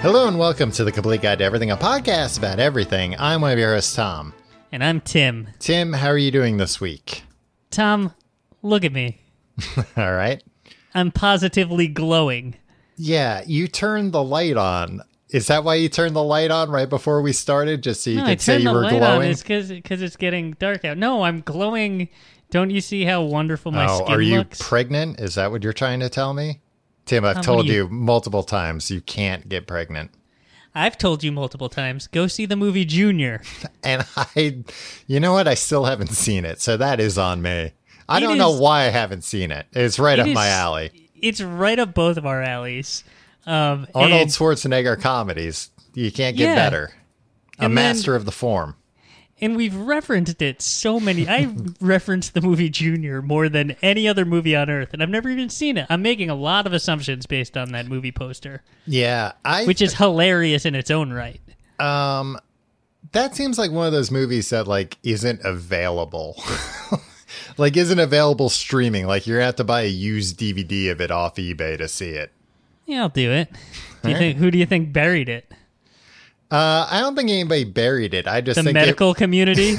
Hello and welcome to the Complete Guide to Everything, a podcast about everything. I'm one of your hosts, Tom. And I'm Tim. Tim, how are you doing this week? Tom, look at me. All right. I'm positively glowing. Yeah, you turned the light on. Is that why you turned the light on right before we started, just so you no, could say you the were glowing? It's because it's getting dark out. No, I'm glowing. Don't you see how wonderful my oh, skin are you looks? pregnant? Is that what you're trying to tell me? Tim, I've Um, told you... you- multiple times you can't get pregnant. I've told you multiple times. Go see the movie Junior. And I, you know what? I still haven't seen it, so that is on me. I It don't know why I haven't seen it. It's right It up my alley. It's right up both of our alleys. Um, Arnold and, Schwarzenegger comedies. You can't get Yeah. better. A And then- master of the form. And we've referenced it so many. I referenced the movie Junior more than any other movie on earth, and I've never even seen it. I'm making a lot of assumptions based on that movie poster, Yeah, I which is hilarious in its own right. um that seems like one of those movies that like isn't available. like isn't available streaming. Like you're gonna have to buy a used DVD of it off eBay to see it. Yeah, I'll do it. Do you think who do you think buried it? Uh, I don't think anybody buried it. I just The medical community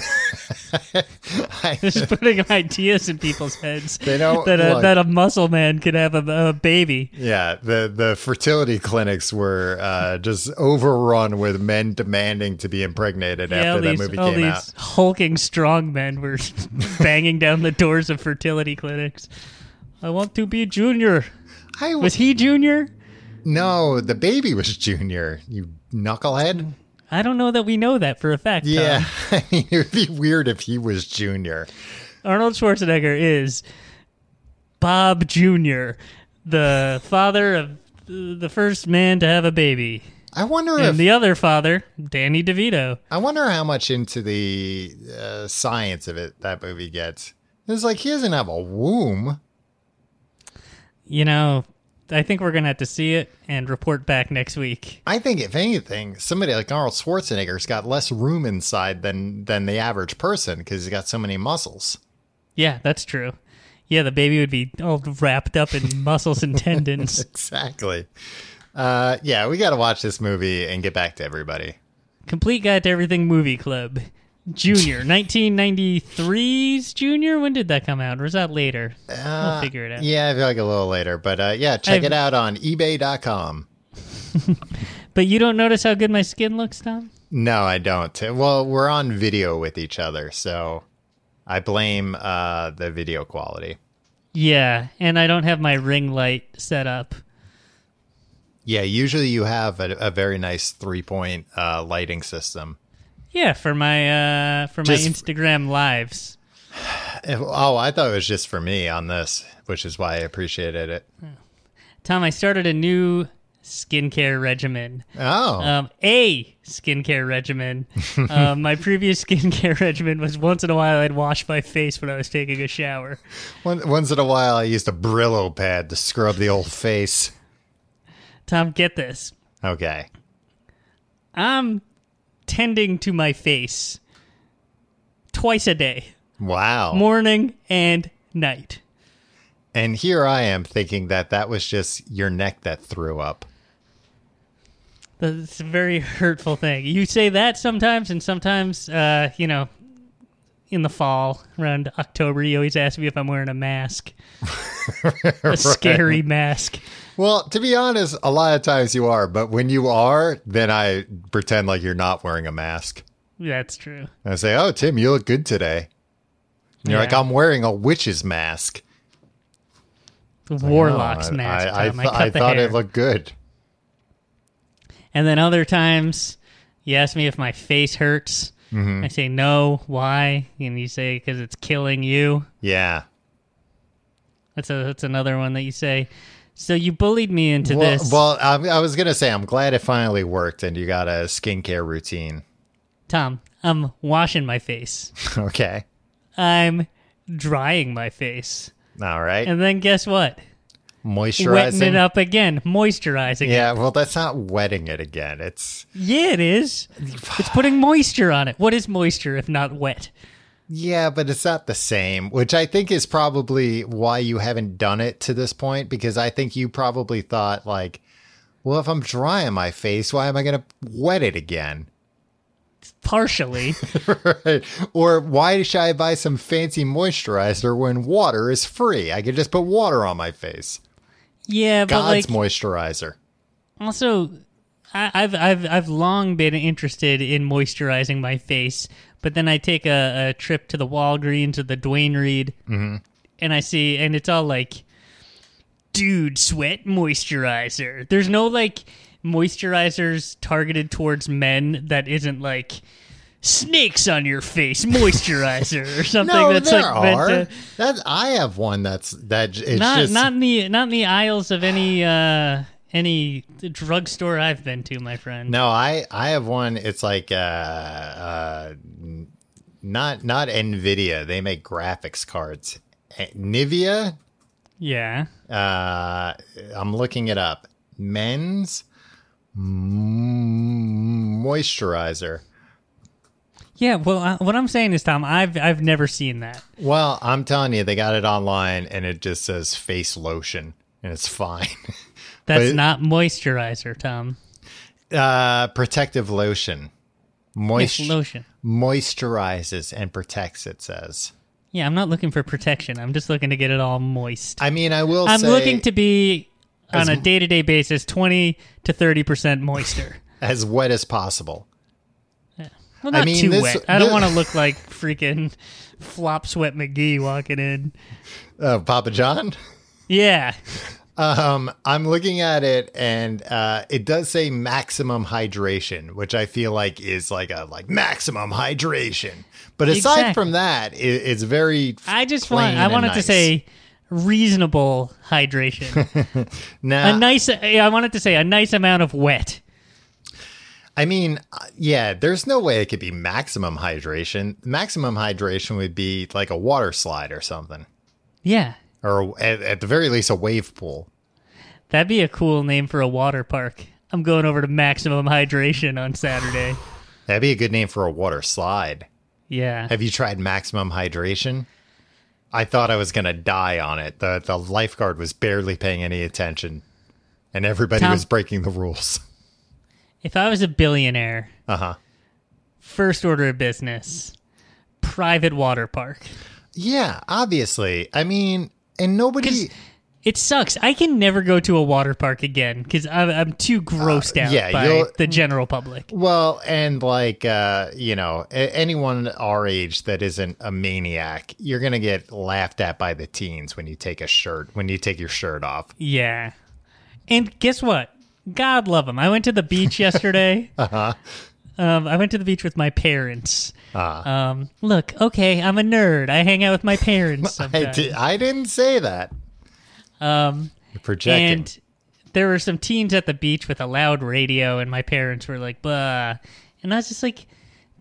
It, I, just putting ideas in people's heads They don't- that a, look. that a muscle man could have a, a baby. yeah, the the fertility clinics were uh, just overrun with men demanding to be impregnated Yeah, after that these, movie all came these out. hulking strong men were banging down the doors of fertility clinics. I want to be junior. I Was he junior? no, the baby was junior. You knucklehead. I don't know that we know that for a fact. Yeah, I mean, it would be weird if he was junior. Arnold Schwarzenegger is Bob Jr., the father of the first man to have a baby. I wonder And if the other father, Danny DeVito. I wonder how much into the uh, science of it that movie gets. It's like he doesn't have a womb. You know, I think we're going to have to see it and report back next week. I think if anything, somebody like Arnold Schwarzenegger's got less room inside than than the average person because he's got so many muscles. Yeah, that's true. Yeah, the baby would be all wrapped up in muscles and tendons. Exactly. Uh, yeah, we got to watch this movie and get back to everybody. Complete Guide to Everything Movie Club. Junior, 1993's Junior. When did that come out? Or was that later? I'll figure it out. Uh, Yeah, I feel like a little later, but uh, yeah, check I've- it out on eBay.com. But you don't notice how good my skin looks, Tom? No, I don't. Well, we're on video with each other, so I blame uh, the video quality. Yeah, and I don't have my ring light set up. Yeah, usually you have a, a very nice three point uh, lighting system. Yeah, for my uh for my Just- Instagram lives. If- oh, I thought it was just for me on this, which is why I appreciated it. Tom, I started a new skincare regimen. Oh, Um, a skincare regimen. um, my previous skincare regimen was once in a while I'd wash my face when I was taking a shower. One, once in a while I used a Brillo pad to scrub the old face. Tom, get this. Okay. I'm tending to my face twice a day. Wow. morning and night. And here I am thinking that that was just your neck that threw up. That's a very hurtful thing. You say that sometimes, and sometimes, uh, you know, in the fall, around October, you always ask me if I'm wearing a mask. a scary mask. Well, to be honest, a lot of times you are, but when you are, then I pretend like you're not wearing a mask. That's true. And I say, "Oh, Tim, you look good today." And you're like, "I'm wearing a witch's mask." The Warlock's I- mask. I, I, th- I thought hair. it looked good. And then other times, you ask me if my face hurts. Mm-hmm. I say no. Why? And you say because it's killing you. Yeah. That's a that's another one that you say. So you bullied me into well, this, well, I, I was gonna say I'm glad it finally worked, and you got a skincare routine. Tom. I'm washing my face. okay. I'm drying my face, All right. and then guess what? Wetting Moisturizing. it up again, moisturizing. it. Yeah. Well, that's not wetting it again. It's Yeah, it is. It's putting moisture on it. What is moisture if not wet? Yeah, but it's not the same, which I think is probably why you haven't done it to this point because I think you probably thought like, well, if I'm drying my face, why am I going to wet it again? Partially. right. Or why should I buy some fancy moisturizer when water is free? I could just put water on my face. Yeah, but God's like moisturizer. also I, I've I've I've long been interested in moisturizing my face, but then I take a, a trip to the Walgreens or the Duane Reade, mm-hmm. and I see, and it's all like, dude, sweat moisturizer. There's no like moisturizers targeted towards men that isn't like snakes on your face moisturizer or something No, that's there like are. meant to That I have one that's that it's not just not in the not in the aisles of any uh any drugstore I've been to, my friend. No, I I have one. It's like uh, uh, not not Nvidia. They make graphics cards. Eh, Nivea. Yeah. Uh, I'm looking it up. Men's moisturizer. Yeah, well, uh, what I'm saying is, Tom, I've I've never seen that. Well, I'm telling you, they got it online, and it just says face lotion, and it's fine. That's But- not moisturizer, Tom. uh, protective lotion. Moist- It's lotion. moisturizes and protects. It says. Yeah, I'm not looking for protection. I'm just looking to get it all moist. I mean, I will. I'm say, looking to be on a day to day basis 20 to 30 percent moisture. as wet as possible. Well, not mean, too this- wet. I don't want to look like freaking flop sweat McGee walking in. Uh, Papa John. Yeah, Um, I'm looking at it, and uh, it does say maximum hydration, which I feel like is like a like maximum hydration. But aside Exactly. from that, it, it's very. I just want. I wanted to say reasonable hydration. now. a nice. I wanted to say a nice amount of wet. I mean, uh, yeah, there's no way it could be maximum hydration. Maximum hydration would be like a water slide or something, Yeah, or at, at the very least, a wave pool. that'd be a cool name for a water park. I'm going over to maximum hydration on Saturday. That'd be a good name for a water slide. Yeah. Have you tried maximum hydration? I thought I was gonna die on it. The the lifeguard was barely paying any attention, and everybody Tom- was breaking the rules. If I was a billionaire, Uh huh. first order of business, private water park. Yeah, obviously. I mean, and nobody. It sucks. I can never go to a water park again because I'm, I'm too grossed out Uh, yeah, by the general public. Well, and like uh, you know, anyone our age that isn't a maniac, you're gonna get laughed at by the teens when you take a shirt when you take your shirt off. Yeah. And guess what? God love them. I went to the beach yesterday. uh-huh. Um, I went to the beach with my parents. Uh-huh. Um, look, okay, I'm a nerd. I hang out with my parents I, sometimes. di- I didn't say that. Um, You're projecting. and there were some teens at the beach with a loud radio, and my parents were like, "Bah," and I was just like,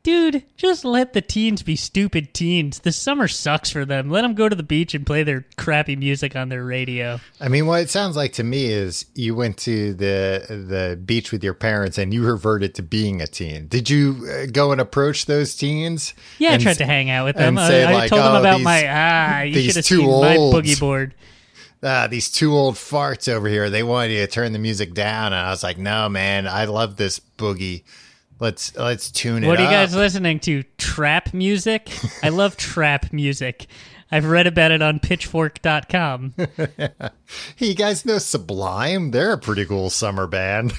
Dude, just let the teens be stupid teens. The summer sucks for them. Let them go to the beach and play their crappy music on their radio. I mean, what it sounds like to me is you went to the the beach with your parents and you reverted to being a teen. Did you uh, go and approach those teens? Yeah, and I tried to hang out with them. I, say, I like, told them "Oh, about these- my ah. You should have seen my boogie board. ah, these two old farts over here, they wanted you to turn the music down. And I was like, no, man, I love this boogie. Let's let's tune it What are you up. guys listening to? Trap music? I love trap music. I've read about it on pitchfork.com. Hey, you guys know Sublime? They're a pretty cool summer band.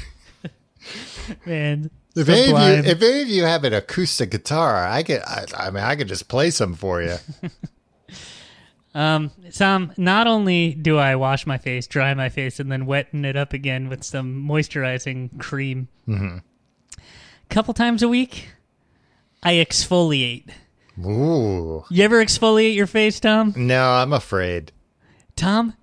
Man, If any, of you, if any of you have an acoustic guitar, I could. I, I mean, I could just play some for you. Um, Sam, not only do I wash my face, dry my face, and then wetten it up again with some moisturizing cream, Mm-hmm. Couple times a week, I exfoliate. Ooh, You ever exfoliate your face, Tom? no, I'm afraid. Tom,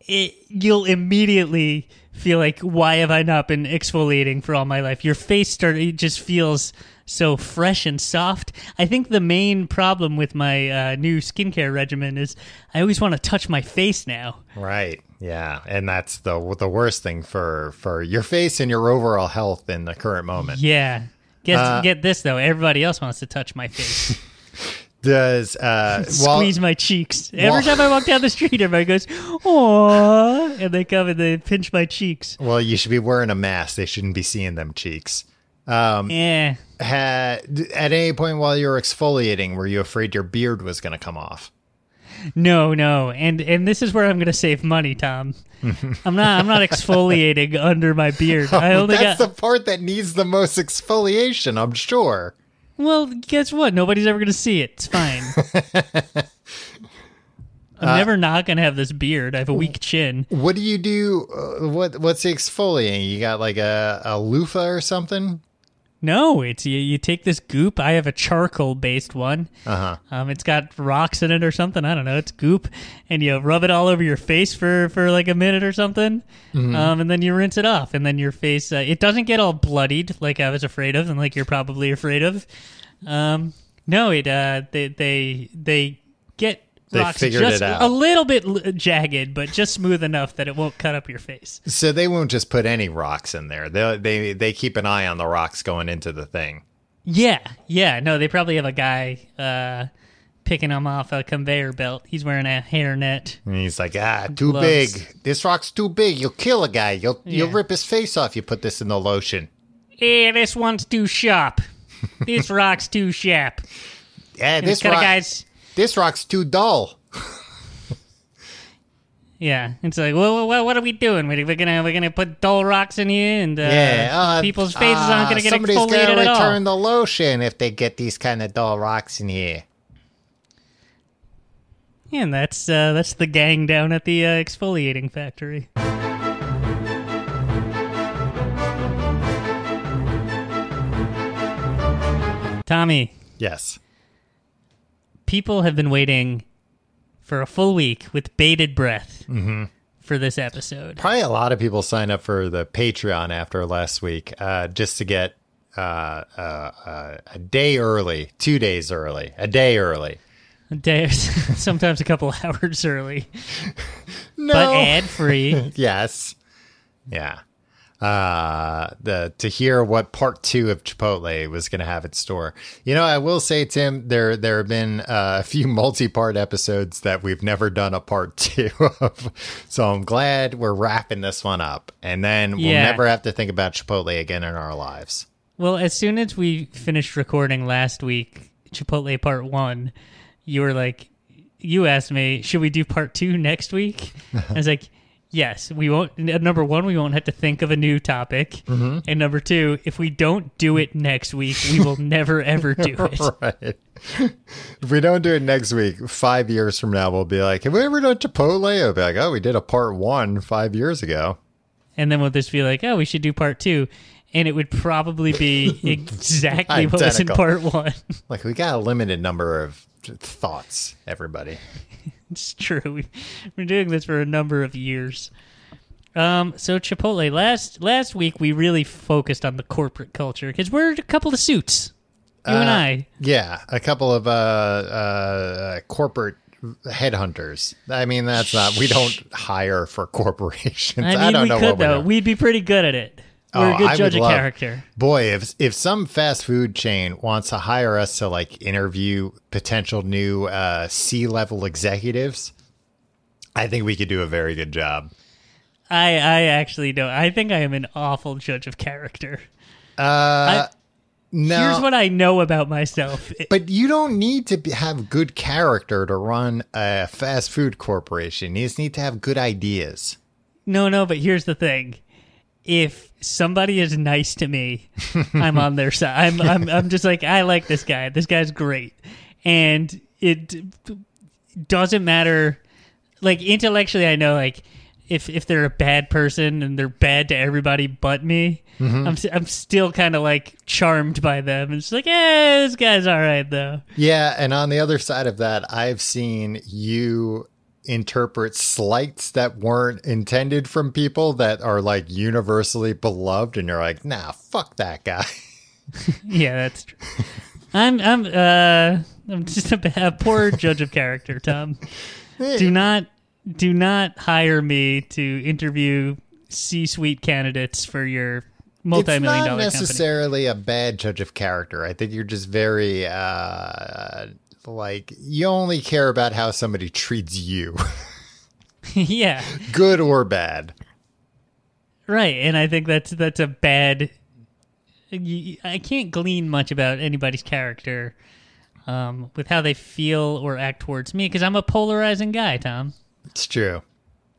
it, you'll immediately feel like, why have I not been exfoliating for all my life? Your face start it just feels so fresh and soft. I think the main problem with my uh, new skincare regimen is I always want to touch my face now. Right. Yeah, and that's the the worst thing for for your face and your overall health in the current moment. Yeah. Get Uh, get this though. Everybody else wants to touch my face, Does uh, squeeze my cheeks. Every well- time I walk down the street, everybody goes, "Aww," and they come and they pinch my cheeks. well, you should be wearing a mask. They shouldn't be seeing them cheeks. Um, Yeah. had at any point while you were exfoliating, were you afraid your beard was going to come off? No, no, and and this is where I'm going to save money, Tom. I'm not I'm not exfoliating under my beard. I only That's got the part that needs the most exfoliation, I'm sure. well. Guess what? Nobody's ever going to see it. It's fine. I'm Uh, never not going to have this beard. I have a weak chin. What do you do? Uh, what What's the exfoliating? You got like a, a loofah or something? No, it's you, you take this goop. I have a charcoal based one. Uh huh. Um, it's got rocks in it or something. I don't know. It's goop, and you rub it all over your face for for like a minute or something, um, and then you rinse it off, and then your face uh, it doesn't get all bloodied like I was afraid of, and like you're probably afraid of. Um, no, it uh, they they they get They rocks figured just it out. a little bit jagged, but just smooth enough that it won't cut up your face. So they won't just put any rocks in there. They they they keep an eye on the rocks going into the thing. Yeah, yeah. No, they probably have a guy uh, picking them off a conveyor belt. He's wearing a hairnet. And he's like, ah, too Gloves. big. This rock's too big. You'll kill a guy. You'll you'll rip his face off. You put this in the lotion. Yeah, this one's too sharp. this rock's too sharp. Yeah, And this rock, guy's. This rock's too dull. Yeah, it's like, well, what, what are we doing? We're we're gonna we're gonna put dull rocks in here, and uh, yeah, uh, people's faces aren't uh, gonna get somebody's exfoliated gotta at all. return the lotion if they get these kind of dull rocks in here. Yeah, and that's uh, that's the gang down at the uh, exfoliating factory. Tommy, Yes. People have been waiting for a full week with bated breath for this episode. Probably a lot of people sign up for the Patreon after last week uh, just to get uh, uh, uh, a day early, two days early, a day early. A day, sometimes a couple hours early, No. but ad free. yes. Yeah. Uh, the to hear what part two of Chipotle was going to have in store. You know, I will say, Tim, there there have been uh, a few multi-part episodes that we've never done a part two of, so I'm glad we're wrapping this one up, and then we'll Yeah. never have to think about Chipotle again in our lives. Well, as soon as we finished recording last week, Chipotle Part One, you were like, you asked me, should we do Part Two next week? I was like, yes. We won't. Number one, we won't have to think of a new topic, mm-hmm. and number two, if we don't do it next week, we will never ever do it. right. if we don't do it next week, five years from now, we'll be like, have we ever done Chipotle? I'll be like, oh, we did a part one five years ago. And then we'll just be like, oh, we should do Part Two. And it would probably be exactly what was in Identical. part one. Like, we got a limited number of thoughts, everybody. It's true. We, we're doing this for a number of years. Um, so Chipotle last last week we really focused on the corporate culture because we're a couple of suits. You and I. Yeah, a couple of uh, uh, corporate headhunters. I mean, that's not. We don't hire for corporations. I I, mean, don't we know could what we're though. We'd be pretty good at it. We're Oh, a good I judge of love- character. Boy, if if some fast food chain wants to hire us to like interview potential new uh, C level executives, I think we could do a very good job. I I actually don't. I think I am an awful judge of character. Uh, no, Here's what I know about myself. but you don't need to be, have good character to run a fast food corporation. You just need to have good ideas. No, no, but here's the thing. If somebody is nice to me, I'm on their side. I'm, I'm, I'm just like, I like this guy. This guy's great. And it doesn't matter. Like, intellectually, I know, like, if, if they're a bad person and they're bad to everybody but me, I'm, s- I'm still kind of like charmed by them. It's like, eh, this guy's all right, though. Yeah, and on the other side of that, I've seen you interpret slights that weren't intended from people that are like universally beloved, and you're like, nah, fuck that guy. Yeah, that's true. I'm I'm uh I'm just a, a poor judge of character, Tom. Do not do not hire me to interview C-suite candidates for your It's multi-million not dollar company. necessarily a bad judge of character. I think you're just very uh like you only care about how somebody treats you, yeah, good or bad. right. And I think that's that's a bad. I can't glean much about anybody's character um, with how they feel or act towards me because I'm a polarizing guy, Tom. It's true.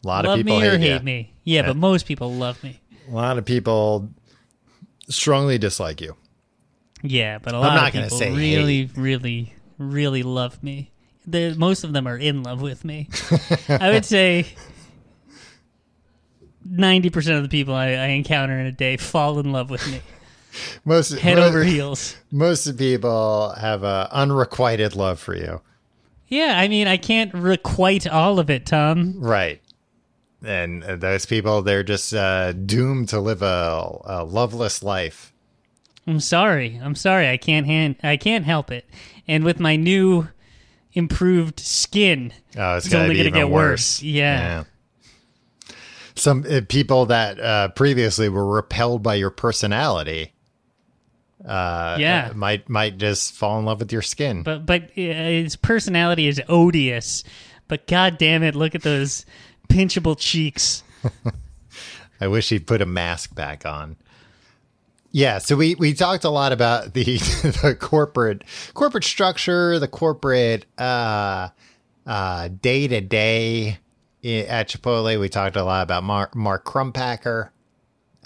A lot love of people me or hate, hate me. Yeah, but most people love me. A lot of people strongly dislike you. Yeah, but a lot not of gonna people say really, really, really love me. The, most of them are in love with me. I would say ninety percent of the people I, I encounter in a day fall in love with me, Most head most, over heels. most of people have a unrequited love for you. Yeah, I mean, I can't requite all of it, Tom. Right. And uh, those people, they're just uh, doomed to live a, a loveless life. I'm sorry. I'm sorry. I can't hand. I can't help it. And with my new improved skin, Oh, it's, it's gonna only going to get worse. Yeah. Some uh, people that uh, previously were repelled by your personality, uh, Yeah. uh, might might just fall in love with your skin. but but uh, his personality is odious. But god damn it, look at those pinchable cheeks. I wish he'd put a mask back on. Yeah, so we, we talked a lot about the the corporate corporate structure, the corporate uh uh day to day at Chipotle. We talked a lot about Mark, Mark Crumpacker.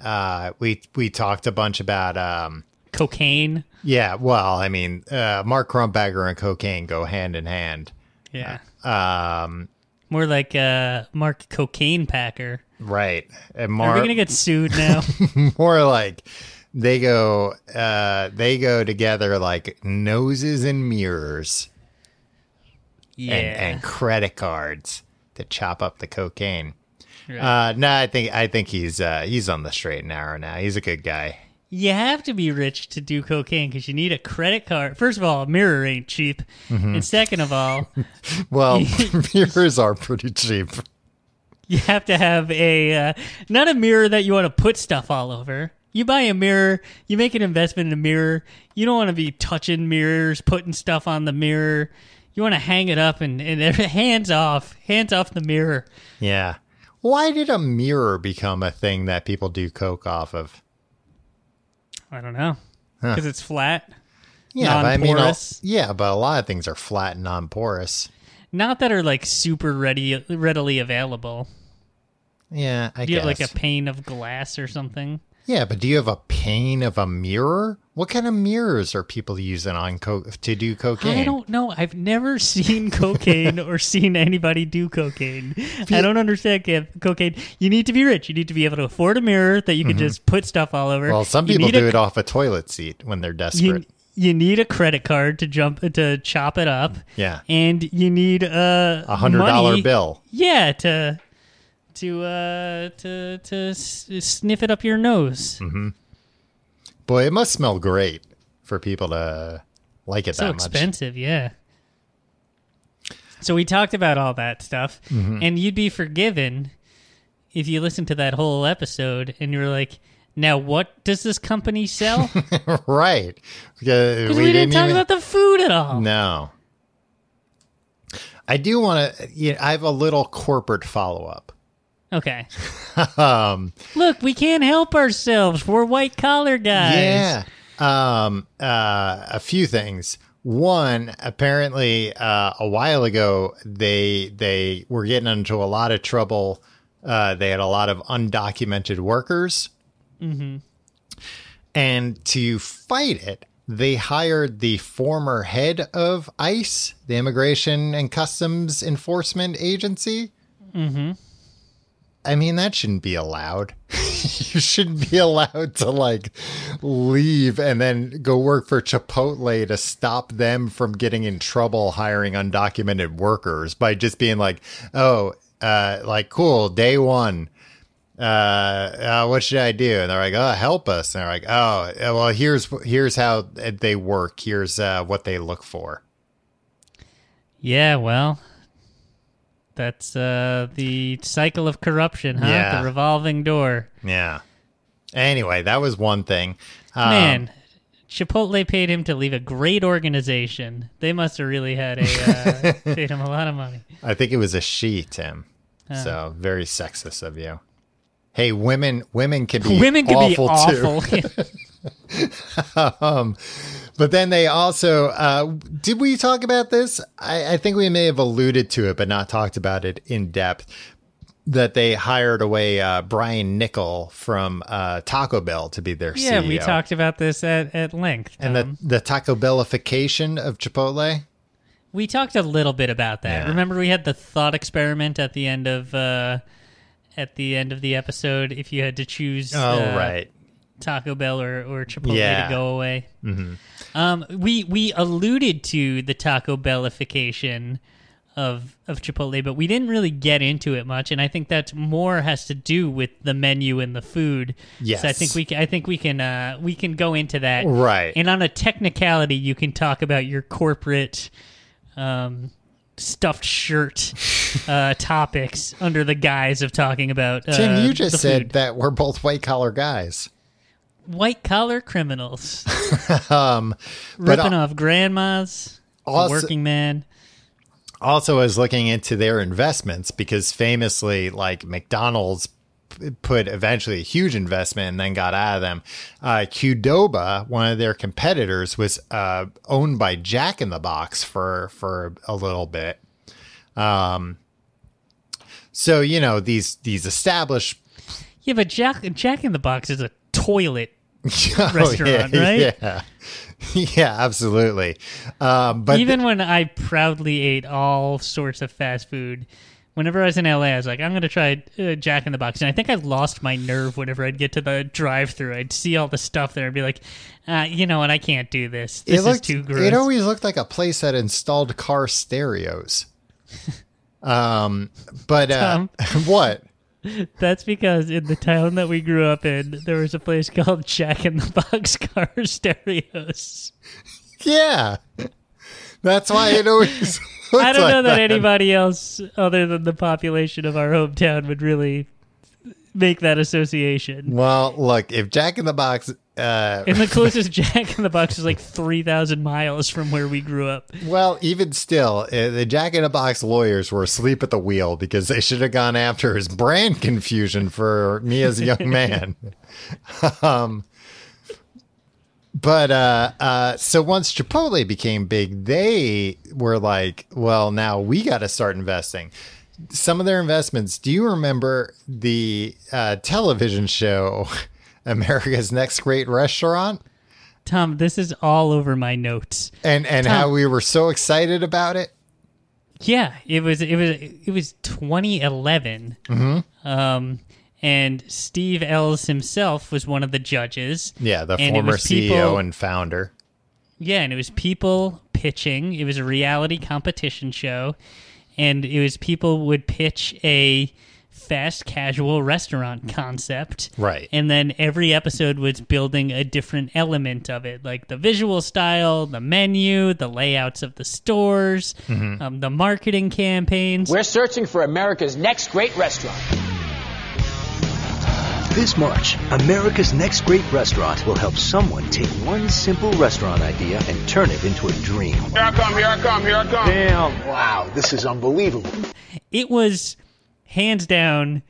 Uh, we we talked a bunch about um Cocaine. yeah, well, I mean, uh, Mark Crumpacker and cocaine go hand in hand. Yeah. Um, More like uh Mark Cocaine Packer. right, and Mark, Are we gonna get sued now? more like they go uh they go together like noses and mirrors yeah. and, and credit cards to chop up the cocaine uh no i think i think he's uh he's on the straight and narrow now he's a good guy you have to be rich to do cocaine because you need a credit card. First of all, a mirror ain't cheap, Mm-hmm. and second of all, well mirrors are pretty cheap you have to have a uh, not a mirror that you want to put stuff all over. You buy a mirror, you make an investment in a mirror. You don't want to be touching mirrors, putting stuff on the mirror. You want to hang it up and, and hands off, hands off the mirror. yeah why did a mirror become a thing that people do coke off of I don't know because it's flat. yeah but I mean, yeah but a lot of things are flat and non-porous Not that are like super ready, readily available. yeah i guess. Do you guess have like a pane of glass or something? Yeah, but do you have a pane of a mirror? What kind of mirrors are people using on co- to do cocaine? I don't know. I've never seen cocaine or seen anybody do cocaine. I don't understand ca- cocaine. You need to be rich. You need to be able to afford a mirror that you can just put stuff all over. Mm-hmm. Well, some people do a, it off a toilet seat when they're desperate. you need a credit card to jump to chop it up. Yeah. and you need a a hundred dollar bill. Yeah, to to uh to to s- sniff it up your nose. Mm-hmm. Boy, it must smell great for people to like it so that much. expensive, yeah. So we talked about all that stuff, Mm-hmm. and you'd be forgiven if you listened to that whole episode and you were like, "Now, what does this company sell?" Right. Because we, didn't, talk even- about the food at all. No. I do want to. You know, I have a little corporate follow up. Okay. Um, Look, we can't help ourselves. We're white collar guys. yeah. Um, uh, a few things. One, apparently, uh, a while ago, they they were getting into a lot of trouble. Uh, they had a lot of undocumented workers, mm-hmm. and to fight it, they hired the former head of ICE, the Immigration and Customs Enforcement Agency. I mean, that shouldn't be allowed. you shouldn't be allowed to like leave and then go work for Chipotle to stop them from getting in trouble hiring undocumented workers by just being like, oh, uh, like, cool, day one. Uh, uh, what should I do? And they're like, oh, help us. And they're like, oh, well, here's here's how they work. Here's uh, what they look for. Yeah, well, that's uh, the cycle of corruption, huh? Yeah. The revolving door. Yeah. Anyway, that was one thing. Um, Man, Chipotle paid him to leave a great organization. They must have really had a uh, paid him a lot of money. I think it was a she, Tim. So very sexist of you. Hey, women, women can be Women can be awful too. awful. But then they also uh, did we talk about this? I, I think we may have alluded to it, but not talked about it in depth. That they hired away uh, Brian Niccol from uh, Taco Bell to be their yeah, CEO. we talked about this at, at length. and Tom. the the Taco Bellification of Chipotle. we talked a little bit about that. Yeah. Remember, we had the thought experiment at the end of uh, at the end of the episode. If you had to choose, Oh uh, right, Taco Bell or, or Chipotle Yeah. to go away. Mm-hmm. Um, we we alluded to the Taco Bellification of of Chipotle, but we didn't really get into it much, and I think that more has to do with the menu and the food. Yes. so I think we can, I think we can uh, we can go into that Right. And on a technicality, you can talk about your corporate. Um, stuffed shirt uh, topics under the guise of talking about uh, Tim. You just said that we're both white collar guys. White collar criminals Um, ripping off grandmas, also- working man. also I was looking into their investments because famously, like McDonald's put eventually a huge investment and then got out of them. Uh, Qdoba, one of their competitors, was uh, owned by Jack in the Box for for a little bit. Um, so you know these these established Yeah, but Jack Jack in the Box is a toilet. Oh, Restaurant, yeah, right? Yeah, yeah, absolutely. Um, but Even when I proudly ate all sorts of fast food, whenever I was in LA, I was like, I'm going to try uh, Jack in the Box. And I think I lost my nerve whenever I'd get to the drive through. I'd see all the stuff there and be like, uh, you know what? I can't do this. This it looked, is too gross. It always looked like a place that installed car stereos. um, but uh, what? That's because in the town that we grew up in, there was a place called Jack in the Box Car Stereos. Yeah, that's why it always. I don't like know that anybody else other than the population of our hometown would really make that association. Well, look, if Jack in the Box, uh, And the closest Jack in the Box is like 3,000 miles from where we grew up. well, even still, uh, the Jack in the Box lawyers were asleep at the wheel because they should have gone after his brand confusion for me as a young man. um, but uh, uh, so once Chipotle became big, they were like, well, now we got to start investing. Some of their investments. Do you remember the uh, television show America's Next Great Restaurant? Tom, this is all over my notes. And and Tom. how we were so excited about it. Yeah, it was it was it was 2011. Mm-hmm. Um, and Steve Ells himself was one of the judges. Yeah, the former CEO people- and founder. Yeah, and it was people pitching. It was a reality competition show, and it was people would pitch a fast casual restaurant concept. Right. And then every episode was building a different element of it, like the visual style, the menu, the layouts of the stores, Mm-hmm. um, the marketing campaigns. We're searching for America's next great restaurant. This March, America's Next Great Restaurant will help someone take one simple restaurant idea and turn it into a dream. Here I come, here I come, here I come. Damn, wow, this is unbelievable. it was hands down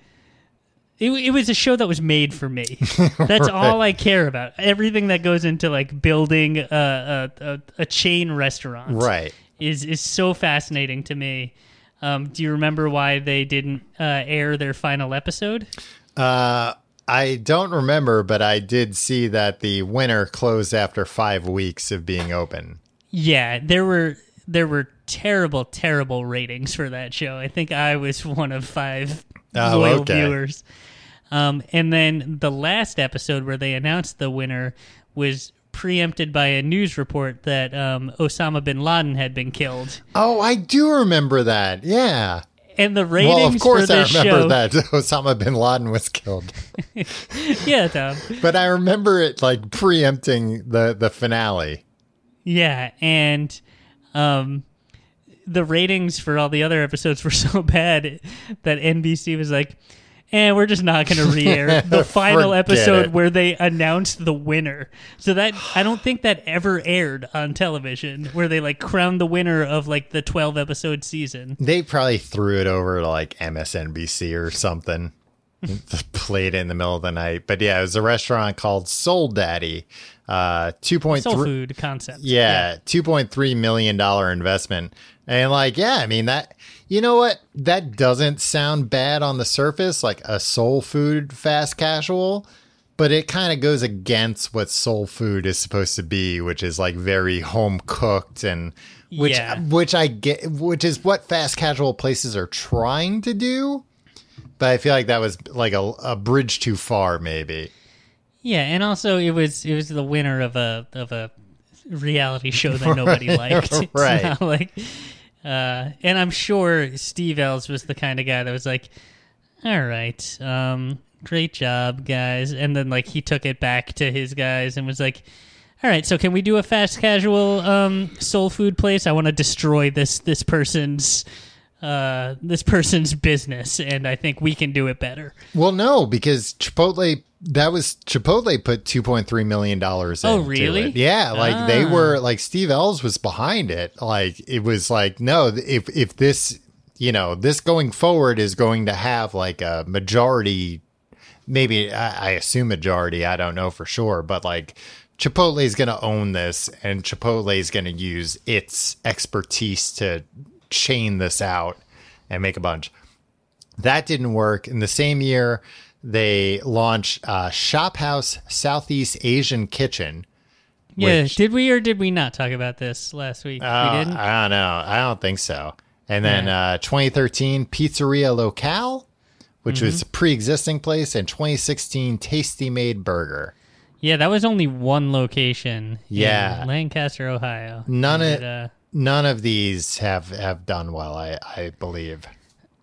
it, it was a show that was made for me that's all i care about everything that goes into like building a, a, a, a chain restaurant Right. is is so fascinating to me um, do you remember why they didn't uh, air their final episode Uh, I don't remember, but I did see that the winner closed after five weeks of being open. yeah there were there were terrible terrible ratings for that show i think i was one of five Oh, loyal okay. viewers um, and then the last episode where they announced the winner was preempted by a news report that um, osama bin laden had been killed Oh, I do remember that. Yeah. And the ratings Well, of course for I remember show that Osama bin Laden was killed, yeah Tom. but I remember it like preempting the the finale. Yeah, and um the ratings for all the other episodes were so bad that NBC was like, and we're just not going to re-air the final episode it. where they announced the winner. So that I don't think that ever aired on television, where they like crowned the winner of like the twelve episode season. They probably threw it over to like MSNBC or something. Played it in the middle of the night, but yeah, it was a restaurant called Soul Daddy. Uh, two point Soul food concept. Yeah, two point three million dollar investment, and like, yeah, I mean that. You know what? That doesn't sound bad on the surface, like a soul food fast casual, but it kind of goes against what soul food is supposed to be, which is like very home cooked and which Yeah. which I get, which is what fast casual places are trying to do. But I feel like that was like a, a bridge too far, maybe. Yeah, and also it was it was the winner of a of a reality show that nobody liked. Right. like, uh, and I'm sure Steve Ells was the kind of guy that was like, "All right, um, great job, guys," and then like he took it back to his guys and was like. All right, so can we do a fast casual um, soul food place? I want to destroy this this person's uh, this person's business, and I think we can do it better. Well, no, because Chipotle that was Chipotle put two point three million dollars. Oh, really? It. Yeah, like they Ah. were like Steve Ells was behind it. Like it was like no, if if this you know this going forward is going to have like a majority, maybe I, I assume majority. I don't know for sure, but like. Chipotle is going to own this, and Chipotle is going to use its expertise to chain this out and make a bunch. That didn't work. In the same year, they launched uh, Shop House Southeast Asian Kitchen. Yeah, Which- did we or did we not talk about this last week? Uh, we didn't. I don't know. I don't think so. And then Yeah. uh, 2013, Pizzeria Locale, which Mm-hmm. was a pre-existing place, and 2016, Tasty Made Burger. Yeah, that was only one location. Yeah. Lancaster, Ohio. None of it, uh, none of these have have done well. I I believe.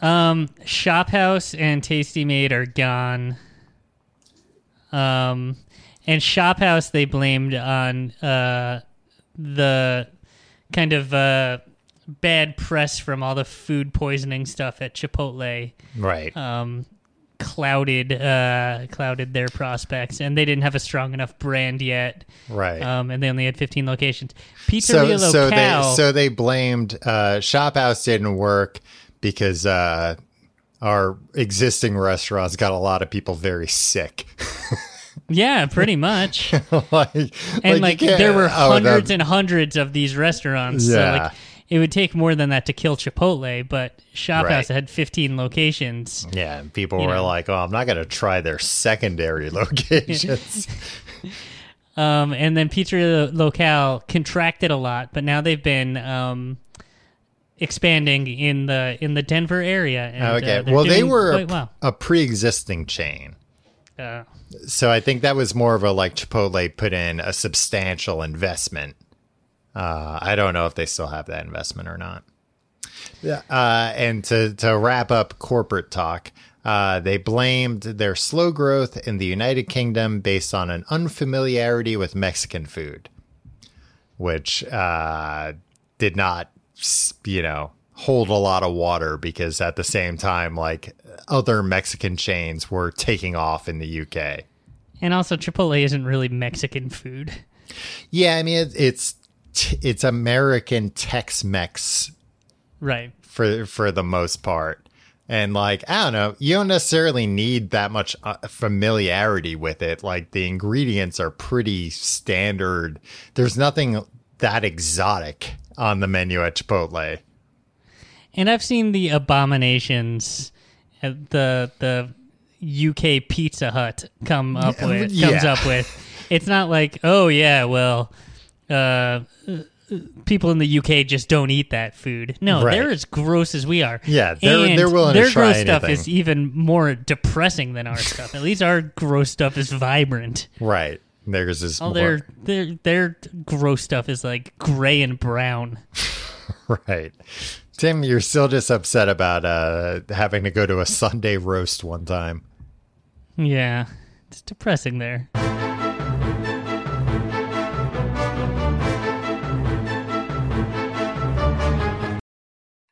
um, Shop House and Tasty Made are gone. Um, and Shop House they blamed on uh the kind of uh bad press from all the food poisoning stuff at Chipotle. Right. um, clouded uh, clouded their prospects, and they didn't have a strong enough brand yet. right. Um, and they only had 15 locations. so Pizzeria so Locale. they so they blamed uh, Shop House didn't work because uh, our existing restaurants got a lot of people very sick. yeah, pretty much. like, and like, can't- there were oh, hundreds and hundreds of these restaurants. So Yeah. like, it would take more than that to kill Chipotle, but Shop Right. House had 15 locations. Yeah, and people were know. like, "Oh, I'm not going to try their secondary locations." Um, and then Pizzeria Locale contracted a lot, but now they've been um, expanding in the in the Denver area. And, okay, uh, well, they were a, well. a pre-existing chain, Uh, so I think that was more of a like Chipotle put in a substantial investment. Uh, I don't know if they still have that investment or not. Yeah, uh, and to to wrap up corporate talk, Uh, they blamed their slow growth in the United Kingdom based on an unfamiliarity with Mexican food, which uh, did not, you know, hold a lot of water because at the same time, like other Mexican chains were taking off in the UK. And also, Chipotle isn't really Mexican food. Yeah, I mean it, it's it's American Tex-Mex Right. for for the most part. And like I don't know, you don't necessarily need that much uh, familiarity with it. Like the ingredients are pretty standard. There's nothing that exotic on the menu at Chipotle. And I've seen the abominations at the the UK Pizza Hut come up with yeah. comes up with. It's not like, oh yeah, well, uh, people in the UK just don't eat that food. No, Right. they're as gross as we are. Yeah, they're- And they're willing to their try gross stuff anything. is even more depressing than our stuff. At least our gross stuff is vibrant. Right. There's this Oh, their their their gross stuff is like gray and brown. right. Tim, you're still just upset about uh, having to go to a Sunday roast one time. Yeah, it's depressing there.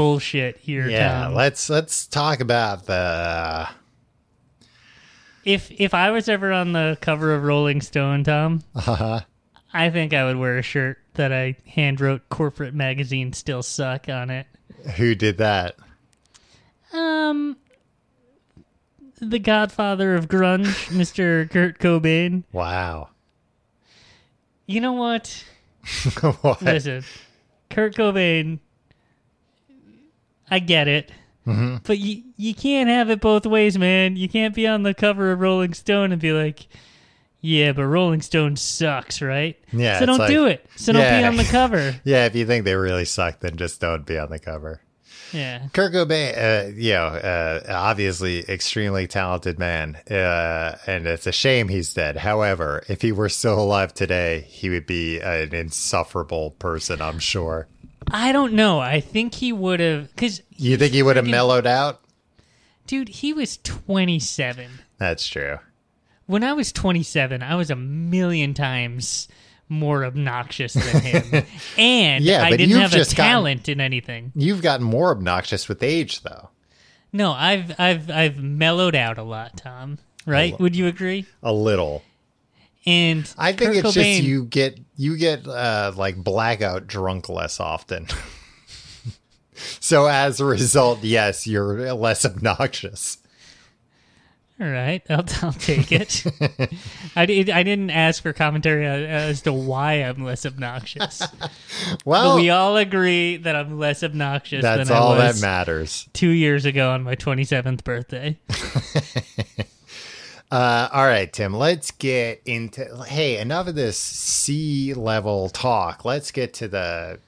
bullshit here, Yeah, Tom. let's let's talk about the if if I was ever on the cover of Rolling Stone, Tom, uh, I think I would wear a shirt that I hand wrote "Corporate Magazine Still Suck" on it. who did that. Um, the Godfather of grunge, Mr. Kurt Cobain. Wow. You know what? What? Listen, Kurt Cobain. I get it. Mm-hmm. But you you can't have it both ways, man. You can't be on the cover of Rolling Stone and be like, "Yeah, but Rolling Stone sucks, right?" Yeah, So don't like- do it. So don't be on the cover. Yeah, if you think they really suck, then just don't be on the cover. Yeah. Kurt Cobain, uh, you know, uh, obviously extremely talented man, uh, and it's a shame he's dead. However, if he were still alive today, he would be an insufferable person. I'm sure. I don't know. I think he would have because You think he would have mellowed out? dude, he was 27. That's true. When I was 27, I was a million times more obnoxious than him, and Yeah, I but didn't you've have a just gotten- talent in anything. You've gotten more obnoxious with age, though. No, I've I've I've mellowed out a lot, Tom. Right? Would you agree? A little. And I think Kurt it's Cobain, just you get you get uh, like blackout drunk less often. so as a result, yes, you're less obnoxious. All right, I'll, I'll take it. I, did, I didn't ask for commentary as to why I'm less obnoxious. Well, but we all agree that I'm less obnoxious that's than all I was that matters. two years ago on my 27th birthday. Uh, all right, Tim, let's get into. Hey, enough of this sea level talk. Let's get to the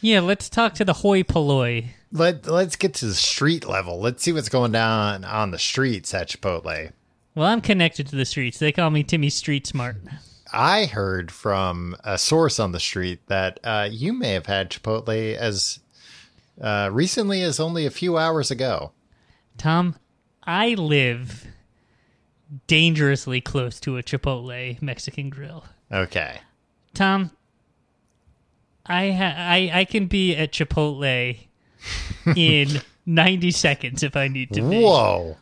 Yeah, let's talk to the hoi polloi. let Let's get to the street level. Let's see what's going down on the streets at Chipotle. Well, I'm connected to the streets. They call me Timmy Street Smart. I heard from a source on the street that uh, you may have had Chipotle as uh, recently as only a few hours ago. Tom, I live dangerously close to a Chipotle Mexican grill. Okay. Tom, I ha- I I can be at Chipotle in 90 seconds if I need to be. Whoa.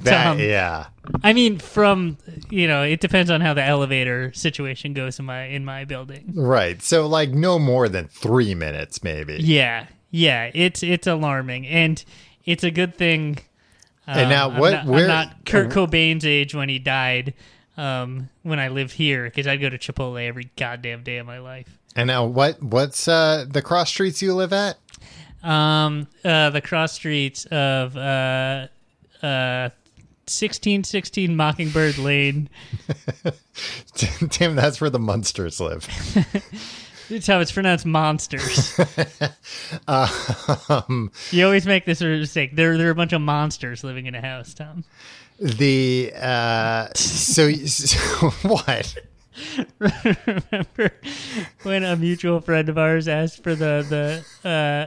That Tom. yeah. I mean, from you know, it depends on how the elevator situation goes in my in my building. Right. So like no more than three minutes, maybe. Yeah, yeah, it's it's alarming, and it's a good thing. And now um, what- I'm not, where- I'm not Kurt Cobain's age when he died. Um, when I lived here, because I'd go to Chipotle every goddamn day of my life. And now what? What's uh, the cross streets you live at? Um, uh, the cross streets of uh, uh, sixteen sixteen Mockingbird Lane. Tim, that's where the Munsters live. It's how it's pronounced, monsters. um, you always make this mistake. There, there are a bunch of monsters living in a house, Tom. the uh, so, so what? Remember when a mutual friend of ours asked for the the uh,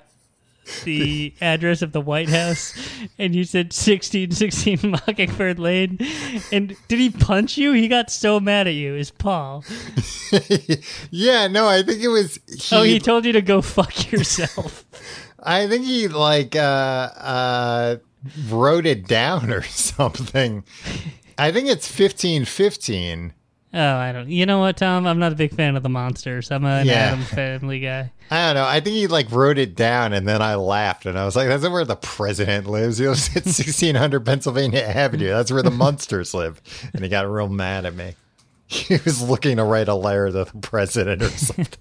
the address of the White House, and you said sixteen sixteen Mockingbird Lane, and did he punch you? He got so mad at you. Is Paul? yeah, no, I think it was. He, oh, he told you to go fuck yourself. I think he like uh, uh, wrote it down or something. I think it's fifteen fifteen. Oh, I don't. You know what, Tom? I'm not a big fan of the monsters. I'm an Yeah. Addams Family guy. I don't know. I think he like wrote it down, and then I laughed, and I was like, "That's where the president lives. He lives at sixteen hundred Pennsylvania Avenue. That's where the monsters live." And he got real mad at me. He was looking to write a letter to the president or something.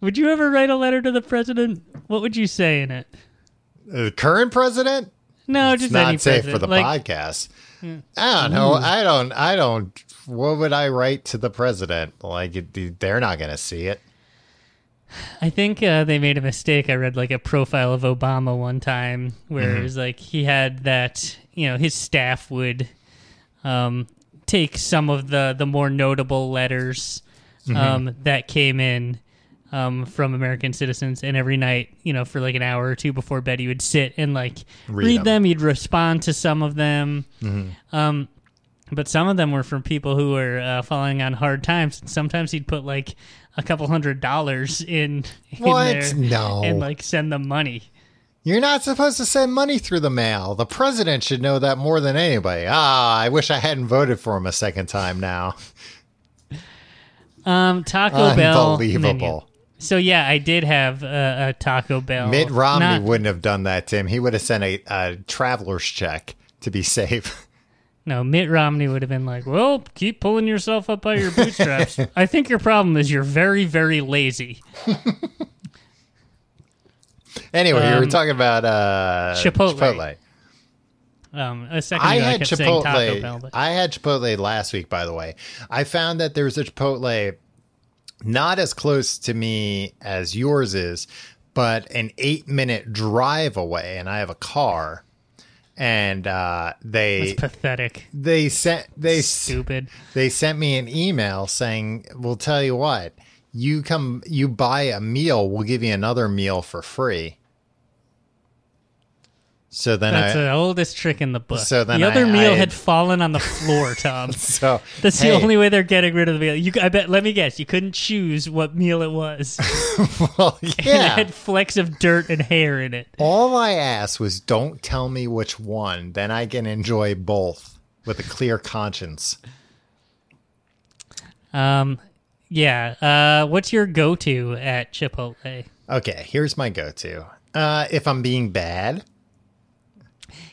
Would you ever write a letter to the president? What would you say in it? the current president? No, It's just any not safe president. for the like, podcast. I don't know. Ooh. I don't. I don't. What would I write to the president? Like they're not going to see it. I think uh, they made a mistake. I read like a profile of Obama one time where Mm-hmm. it was like he had that, you know, his staff would um, take some of the the more notable letters Mm-hmm. um, that came in um, from American citizens, and every night, you know, for like an hour or two before bed, he would sit and like Read read, 'em. them. He'd respond to some of them. Mm-hmm. Um, but some of them were from people who were uh, falling on hard times. Sometimes he'd put like a couple hundred dollars in, in What? No. and like send them money. You're not supposed to send money through the mail. The president should know that more than anybody. Ah, I wish I hadn't voted for him a second time now. Um, Taco Bell. Unbelievable. menu. So yeah, I did have a, a Taco Bell. Mitt Romney Not- wouldn't have done that, Tim. He would have sent a, a traveler's check to be safe. No, Mitt Romney would have been like, "Well, keep pulling yourself up by your bootstraps." I think your problem is you're very, very lazy. Anyway, you were Um, talking about uh, Chipotle. Chipotle. Um, a second I ago, I had Taco Chipotle. Bell, but I had Chipotle last week, by the way. I found that there's a Chipotle not as close to me as yours is, but an eight minute drive away, and I have a car. And uh, they it's pathetic. they sent they Stupid. they sent me an email saying, "We'll tell you what, you come, you buy a meal, we'll give you another meal for free." So then That's I the oldest trick in the book. So then the other I- meal I- had fallen on the floor, Tom. so That's hey, the only way they're getting rid of the meal. You, I bet. Let me guess. You couldn't choose what meal it was. well, And it had flecks of dirt and hair in it. All I asked was don't tell me which one, then I can enjoy both with a clear conscience. Um, yeah. Uh, what's your go-to at Chipotle? Okay, here's my go-to. Uh, if I'm being bad,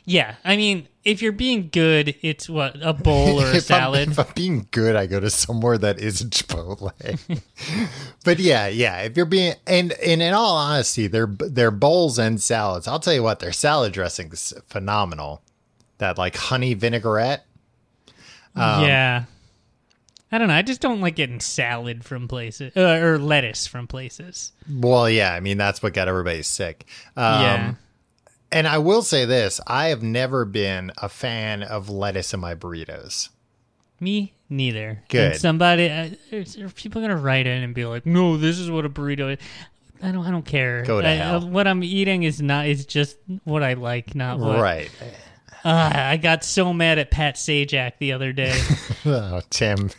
Yeah, I mean, if you're being good, it's what a bowl or a if, I'm, salad. if I'm being good, I go to somewhere that isn't Chipotle. but yeah, yeah. If you're being and, and in all honesty, they're they're bowls and salads. I'll tell you what, their salad dressing is phenomenal. That like honey vinaigrette. Um, yeah. I don't know. I just don't like getting salad from places uh, or lettuce from places. Well, yeah. I mean, that's what got everybody sick. Um, yeah. And I will say this: I have never been a fan of lettuce in my burritos. Me neither. Good. And somebody, uh, is- are people gonna write in and be like, "No, this is what a burrito is." I don't. I don't care. Go to I- hell. uh, what I'm eating is not. Is just what I like, not what. Right. Uh, I got so mad at Pat Sajak the other day. Oh, Tim,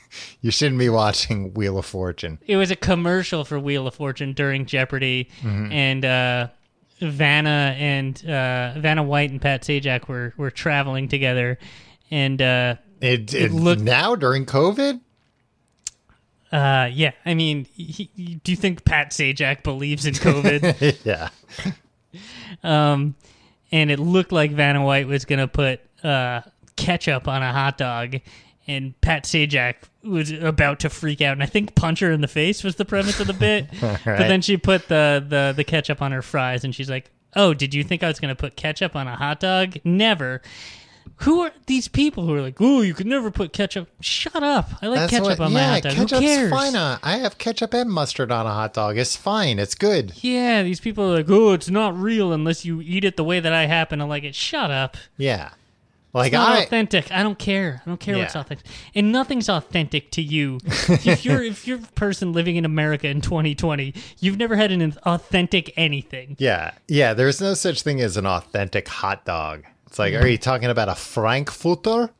you shouldn't be watching Wheel of Fortune. it was a commercial for Wheel of Fortune during Jeopardy, Mhm. and uh, Vanna and uh, Vanna White and Pat Sajak were were traveling together, and uh, It, It it looked- now during COVID. uh, yeah, I mean, he, he- do you think Pat Sajak believes in COVID? yeah. um, and it looked like Vanna White was gonna put uh, ketchup on a hot dog, and Pat Sajak was about to freak out, and I think punch her in the face was the premise of the bit. But then she put the, the the ketchup on her fries, and she's like, "Oh, did you think I was gonna put ketchup on a hot dog? Never." Who are these people who are like, "Oh, you could never put ketchup"? Shut up! I like That's ketchup what- on my yeah, hot dog. ketchup's Who cares? fine. On, I have ketchup and mustard on a hot dog. It's fine. It's good. Yeah, these people are like, "Oh, it's not real unless you eat it the way that I happen to like it." Shut up! Yeah. Like it's not I, authentic. I don't care. I don't care what's authentic, and nothing's authentic to you. if you're if you're a person living in America in 2020, you've never had an authentic anything. yeah, yeah. There's no such thing as an authentic hot dog. It's like, are you talking about a Frankfurter?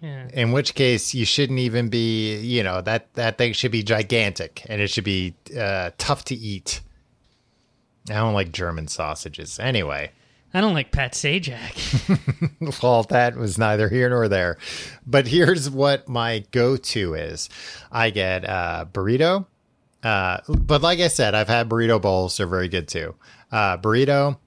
Yeah. In which case, you shouldn't even be. You know that that thing should be gigantic and it should be uh, tough to eat. I don't like German sausages. Anyway, I don't like Pat Sajak. well, that was neither here nor there. But here's what my go-to is: I get uh, burrito. Uh, but like I said, I've had burrito bowls; they're very good too. Uh, burrito,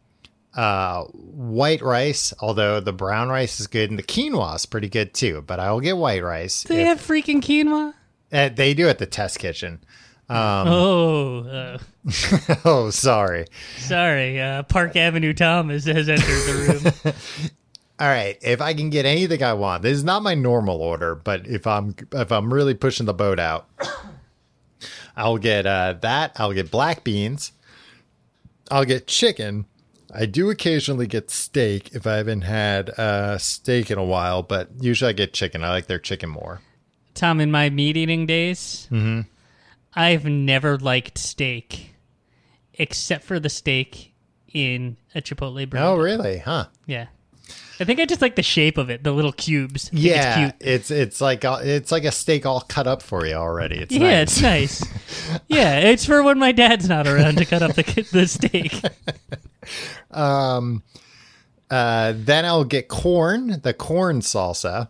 uh, white rice. Although the brown rice is good, and the quinoa is pretty good too. But I will get white rice. Do they have freaking quinoa? Uh, they do at the test kitchen. Um, oh, uh, oh, sorry. sorry. Uh, Park Avenue Tom has, entered the room. All right, if I can get anything I want, this is not my normal order, but if I'm if I'm really pushing the boat out, I'll get uh, that. I'll get black beans. I'll get chicken. I do occasionally get steak if I haven't had uh, steak in a while, but usually I get chicken. I like their chicken more. Tom, in my meat eating days, Mhm. I've never liked steak, except for the steak in a Chipotle burrito. Oh, really? Huh? Yeah. I think I just like the shape of it, the little cubes. Yeah, it's cute. it's it's like uh, it's like a steak all cut up for you already. It's yeah, nice. it's nice. yeah, it's for when my dad's not around to cut up the the steak. Um, uh, then I'll get corn, the corn salsa.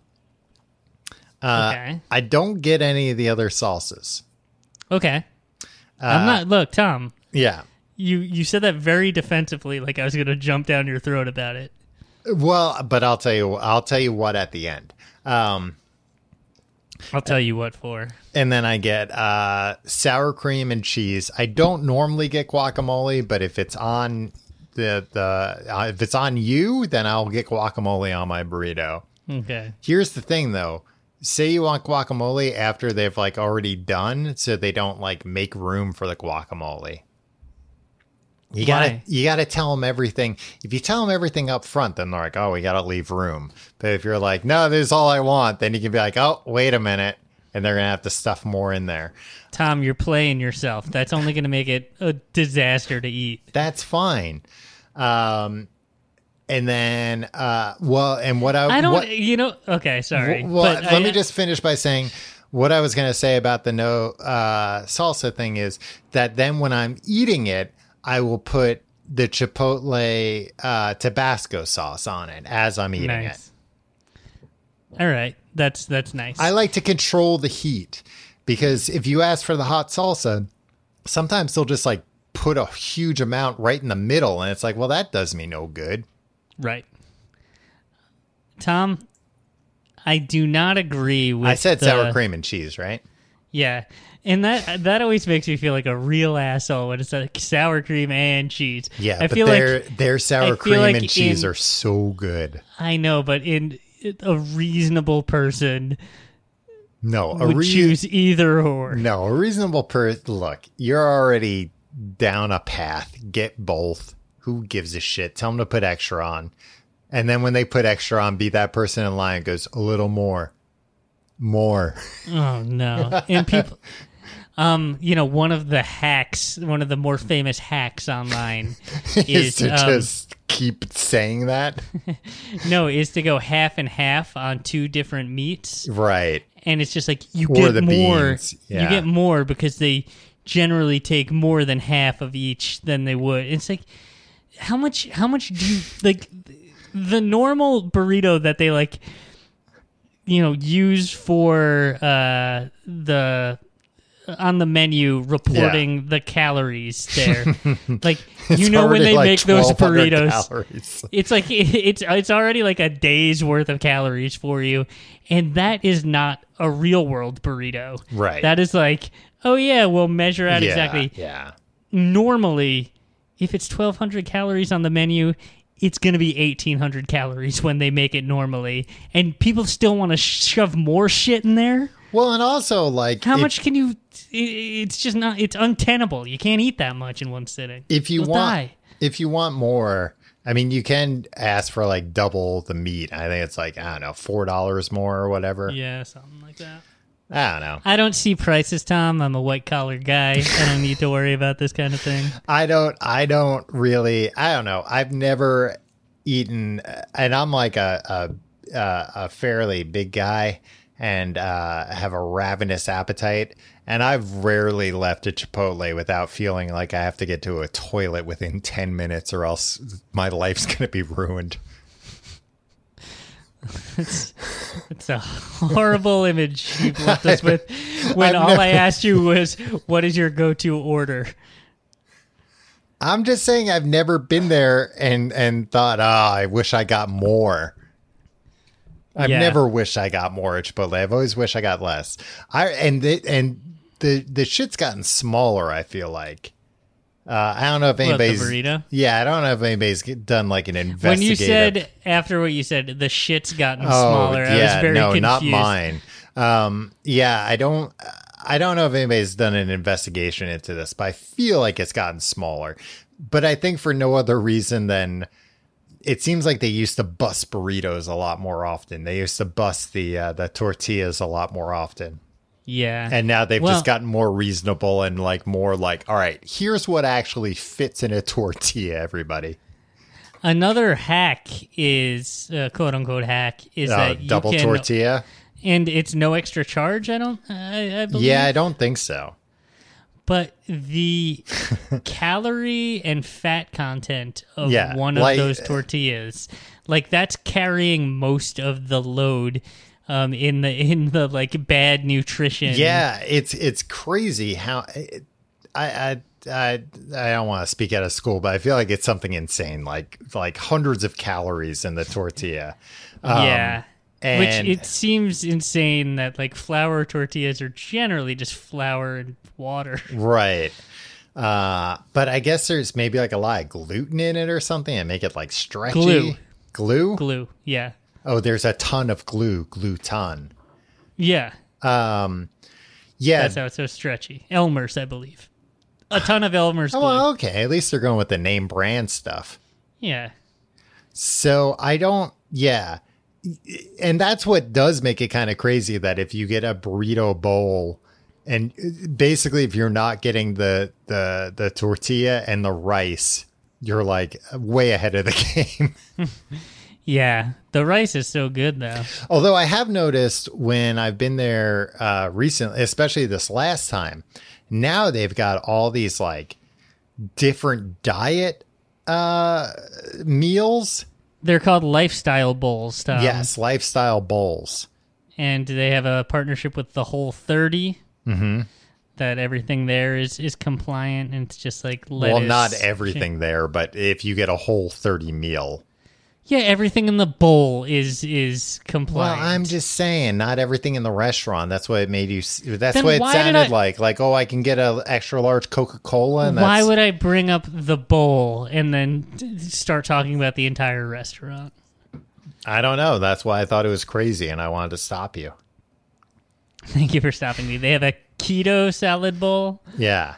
Uh, Okay. I don't get any of the other salsas. Okay. Uh, I'm not. Look, Tom. Yeah. You you said that very defensively, like I was going to jump down your throat about it. Well, but I'll tell you, I'll tell you what at the end. Um, I'll tell you what for. and then I get uh, sour cream and cheese. I don't normally get guacamole, but if it's on the the uh, if it's on you, then I'll get guacamole on my burrito. Okay. Here's the thing though. Say you want guacamole after they've like already done so they don't like make room for the guacamole. You gotta Why? you gotta tell them everything. If you tell them everything up front, then they're like, "Oh, we gotta leave room." But if you're like, "No, this is all I want," then you can be like, "Oh, wait a minute," and they're gonna have to stuff more in there. Tom, you're playing yourself. That's only to make it a disaster to eat. That's fine. Um, and then uh well and what I I don't. what, you know. Okay, sorry. well, but let I- me just finish by saying what I was going to say about the no uh, salsa thing is that then when I'm eating it, I will put the chipotle uh, Tabasco sauce on it as I'm eating it. All right, that's that's nice. I like to control the heat because if you ask for the hot salsa, sometimes they'll just like put a huge amount right in the middle, and it's like, well, that does me no good. Right. Tom, I do not agree with. I said the- sour cream and cheese, right? Yeah, and that that always makes me feel like a real asshole when it's like sour cream and cheese. Yeah, I but feel their like their sour cream like and cheese in- are so good. I know, but in a reasonable person No, a would rea- choose either or. No, a reasonable person. Look, you're already down a path. Get both. Who gives a shit? Tell them to put extra on. And then when they put extra on, be that person in line goes a little more, more. Oh no! And people, um, you know, one of the hacks, one of the more famous hacks online is is to um, just keep saying that. no, is to go half and half on two different meats, right. and it's just like you Or get more. yeah. You get more because they generally take more than half of each than they would. It's like how much? How much do you like? The normal burrito that they like, you know, use for uh, the on the menu reporting the calories there. like you know when they like make those burritos, calories. it's like it's it's already like a day's worth of calories for you, and that is not a real world burrito. Right. That is like, oh yeah, we'll measure out Yeah, exactly. Yeah. Normally, if it's twelve hundred calories on the menu. It's going to be 1800 calories when they make it normally. And people still want to shove more shit in there. Well, and also like How if- much can you? It's just not. It's untenable. You can't eat that much in one sitting. if you You'll want die. if you want more i mean you can ask for like double the meat i think it's like i don't know four dollars more or whatever Yeah, something like that. I don't know I don't see prices, Tom. I'm a white collar guy. I don't need to worry about this kind of thing. i don't i don't really i don't know i've never eaten and i'm like a a, a, fairly big guy and uh, have a ravenous appetite and i've rarely left a chipotle without feeling like i have to get to a toilet within 10 minutes or else my life's going to be ruined It's it's a horrible image you've left us with when I've all I asked you was, "What is your go-to order?" I'm just saying I've never been there and and thought, oh, I wish I got more. I've Yeah. never wished I got more at Chipotle. I've always wished I got less. I and the and the the shit's gotten smaller. I feel like. Uh, I don't know if What, anybody's burrito? Yeah, I don't know if anybody's done like an investigation. When you said after what you said, the shit's gotten oh smaller. I was yeah, very no, confused. not mine. Um, yeah, I don't. I don't know if anybody's done an investigation into this, but I feel like it's gotten smaller. But I think for no other reason than it seems like they used to bust burritos a lot more often. They used to bust the uh, the tortillas a lot more often. Yeah, And now they've Well- just gotten more reasonable and like more like, all right, here's what actually fits in a tortilla, everybody. Another hack is uh, quote unquote hack is Uh, that you double can, tortilla. and it's no extra charge. I don't. I, I believe. Yeah, I don't think so. but the calorie and fat content of Yeah, one of like- those tortillas, like that's carrying most of the load. Um, in the in the like bad nutrition. Yeah, it's it's crazy how it, I I I I don't want to speak out of school, but I feel like it's something insane, like like hundreds of calories in the tortilla. Um, yeah. and Which it seems insane that like flour tortillas are generally just flour and water. right. Uh, but I guess there's maybe like a lot of gluten in it or something and make it like stretchy. Glue. Glue? Glue. Yeah. Oh, there's a ton of glue, gluten. Yeah. Um, yeah. That's how it's so stretchy. Elmer's, I believe. A ton of Elmer's oh, glue. well, okay. At least they're going with the name brand stuff. Yeah. So I don't, yeah. And that's what does make it kind of crazy that if you get a burrito bowl and basically if you're not getting the the the tortilla and the rice you're like way ahead of the game. Yeah, the rice is so good though. Although I have noticed when I've been there uh, recently, especially this last time, now they've got all these like different diet uh, meals. They're called lifestyle bowls. Tom. yes, lifestyle bowls. and they have a partnership with the Whole 30 Mm-hmm. that everything there is is compliant and it's just like lettuce. Well, not everything there, but if you get a whole 30 meal. Yeah, everything in the bowl is is compliant. Well. I'm just saying, not everything in the restaurant. That's what it made you. That's Then what it sounded I- like. Like, oh, I can get a extra large Coca Cola. And Why would I bring up the bowl and then start talking about the entire restaurant? I don't know. That's why I thought it was crazy, and I wanted to stop you. Thank you for stopping me. They have a keto salad bowl. Yeah.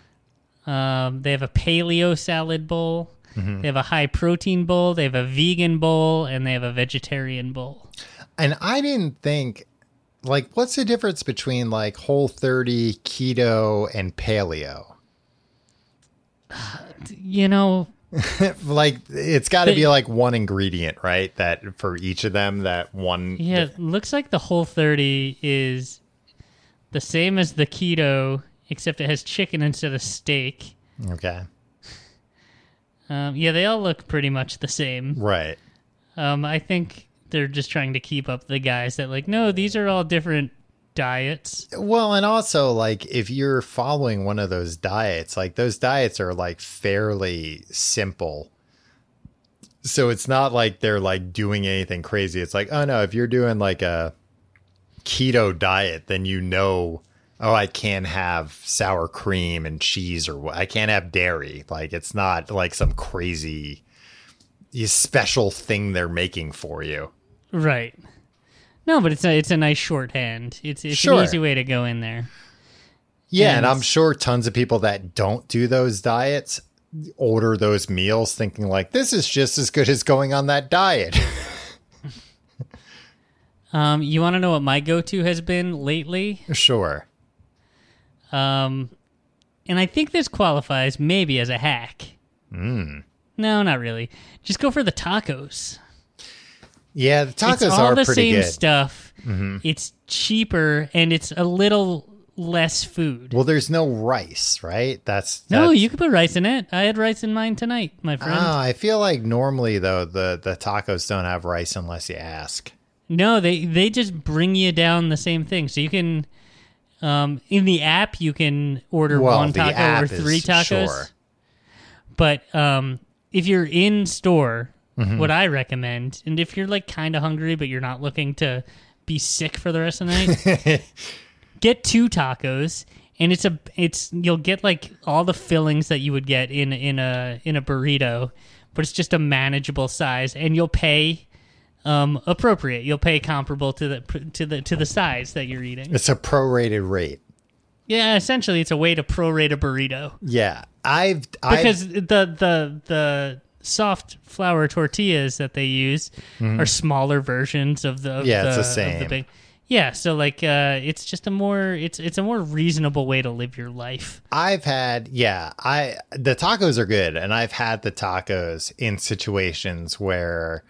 Um, they have a paleo salad bowl. Mhm. They have a high protein bowl. They have a vegan bowl, and they have a vegetarian bowl. And I didn't think, like, what's the difference between like Whole 30, keto, and paleo? You know, like, it's got to be like one ingredient, right? That for each of them, that one. Yeah, it looks like the whole 30 is the same as the keto, except it has chicken instead of steak. Okay. Um, yeah, they all look pretty much the same. Right. Um, I think they're just trying to keep up the guys that, like, no, these are all different diets. Well, and also like if you're following one of those diets, like those diets are like fairly simple. So it's not like they're like doing anything crazy. It's like, oh no, if you're doing like a keto diet, then you know, oh, I can't have sour cream and cheese or what. I can't have dairy. Like it's not like some crazy special thing they're making for you. Right. No, but it's a, it's a nice shorthand. It's, it's Sure. an easy way to go in there. Yeah, and, And- I'm sure tons of people that don't do those diets order those meals thinking like this is just as good as going on that diet. Um, you want to know what my go-to has been lately? sure. Um, and I think this qualifies maybe as a hack. Mm. No, not really. Just go for the tacos. Yeah, the tacos are pretty good. it's all are the pretty same good. stuff. Mhm. It's cheaper and it's a little less food. Well, there's no rice, right? That's, No, you could put rice in it. I had rice in mine tonight, my friend. Oh, I feel like normally though the the tacos don't have rice unless you ask. No, they they just bring you down the same thing. So you can, um, in the app you can order Well, one taco or three is- tacos. sure. But um, if you're in store, Mhm. what I recommend, and if you're like kind of hungry but you're not looking to be sick for the rest of the night, get two tacos. And it's a it's you'll get like all the fillings that you would get in in a in a burrito, but it's just a manageable size, and you'll pay um, appropriate. You'll pay comparable to the to the to the size that you're eating. It's a prorated rate. Yeah, essentially, it's a way to prorate a burrito Yeah, I've because I've, the the the soft flour tortillas that they use Mhm. are smaller versions of the of Yeah, it's the same. big. Yeah, so like uh, it's just a more it's it's a more reasonable way to live your life. I've had yeah, I the tacos are good, and I've had the tacos in situations where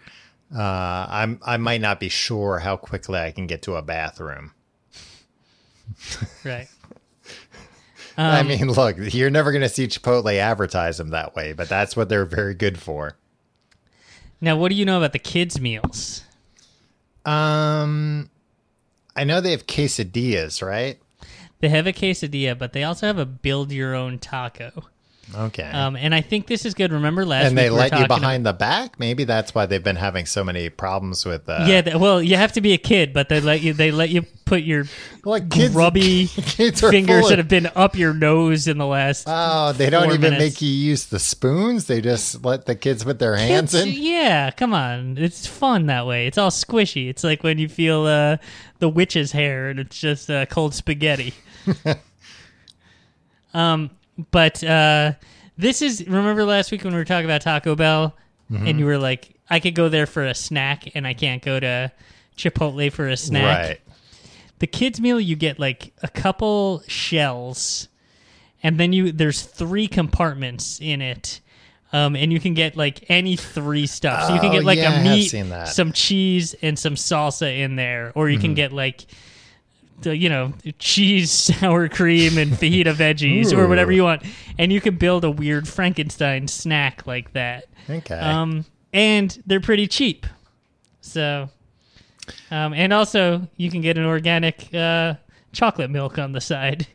uh, I'm I might not be sure how quickly I can get to a bathroom. Right. I Um, mean, look, you're never going to see Chipotle advertise them that way, but that's what they're very good for. Now, what do you know about the kids' meals? Um, I know they have quesadillas, right? They have a quesadilla, but they also have a build your own taco. Okay. Um, and I think this is good. Remember last and they we let you behind the back. Maybe that's why they've been having so many problems with. Uh, yeah, th- well, you have to be a kid, but they let you they let you put your like kids, grubby kids fingers that have been up your nose in the last. Oh, they don't even minutes. make you use the spoons. They just let the kids put their hands Kids- in. Yeah, come on, it's fun that way. It's all squishy. It's like when you feel uh, the witch's hair and it's just uh, cold spaghetti. um, but uh, this is remember last week when we were talking about Taco Bell, Mhm. and you were like, I could go there for a snack, and I can't go to Chipotle for a snack. Right. The kids meal, you get like a couple shells, and then you there's three compartments in it. Um, and you can get like any three stuff. So you can Oh, get like yeah, I a meat, some cheese, and some salsa in there, or you Mm-hmm. can get like the you know cheese, sour cream, and fajita veggies, or whatever you want. And you can build a weird Frankenstein snack like that. Okay. Um, and they're pretty cheap. So, um, and also you can get an organic uh, chocolate milk on the side.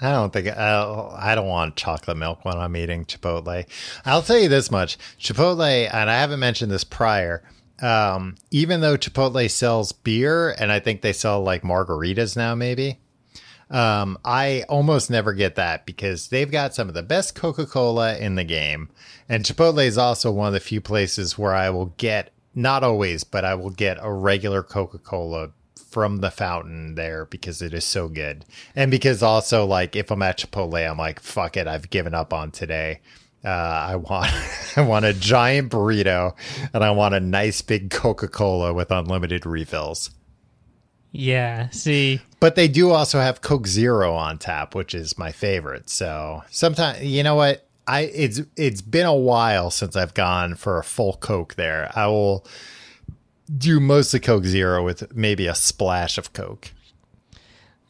I don't think I, I don't want chocolate milk when I'm eating Chipotle. I'll tell you this much: Chipotle, and I haven't mentioned this prior. Um, even though Chipotle sells beer, and I think they sell like margaritas now, maybe. Um, I almost never get that because they've got some of the best Coca Cola in the game, and Chipotle is also one of the few places where I will get not always, but I will get a regular Coca Cola from the fountain there because it is so good. And because also like if I'm at Chipotle, I'm like, fuck it, I've given up on today. Uh, I want I want a giant burrito and I want a nice big Coca-Cola with unlimited refills. Yeah. See. But they do also have Coke Zero on tap, which is my favorite. So sometimes you know what? I it's it's been a while since I've gone for a full Coke there. I will do mostly Coke Zero with maybe a splash of Coke.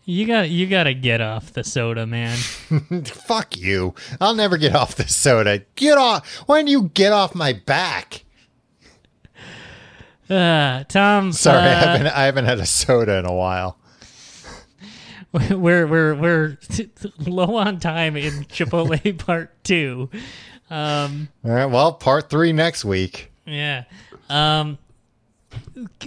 You got you got to get off the soda, man. Fuck you. I'll never get off the soda. Get off. Why don't you get off my back? Uh, Tom, Sorry, I uh, haven't I haven't had a soda in a while. we're we're we're low on time in Chipotle Part Two. Um, All right, well, part 3 next week. yeah. Um,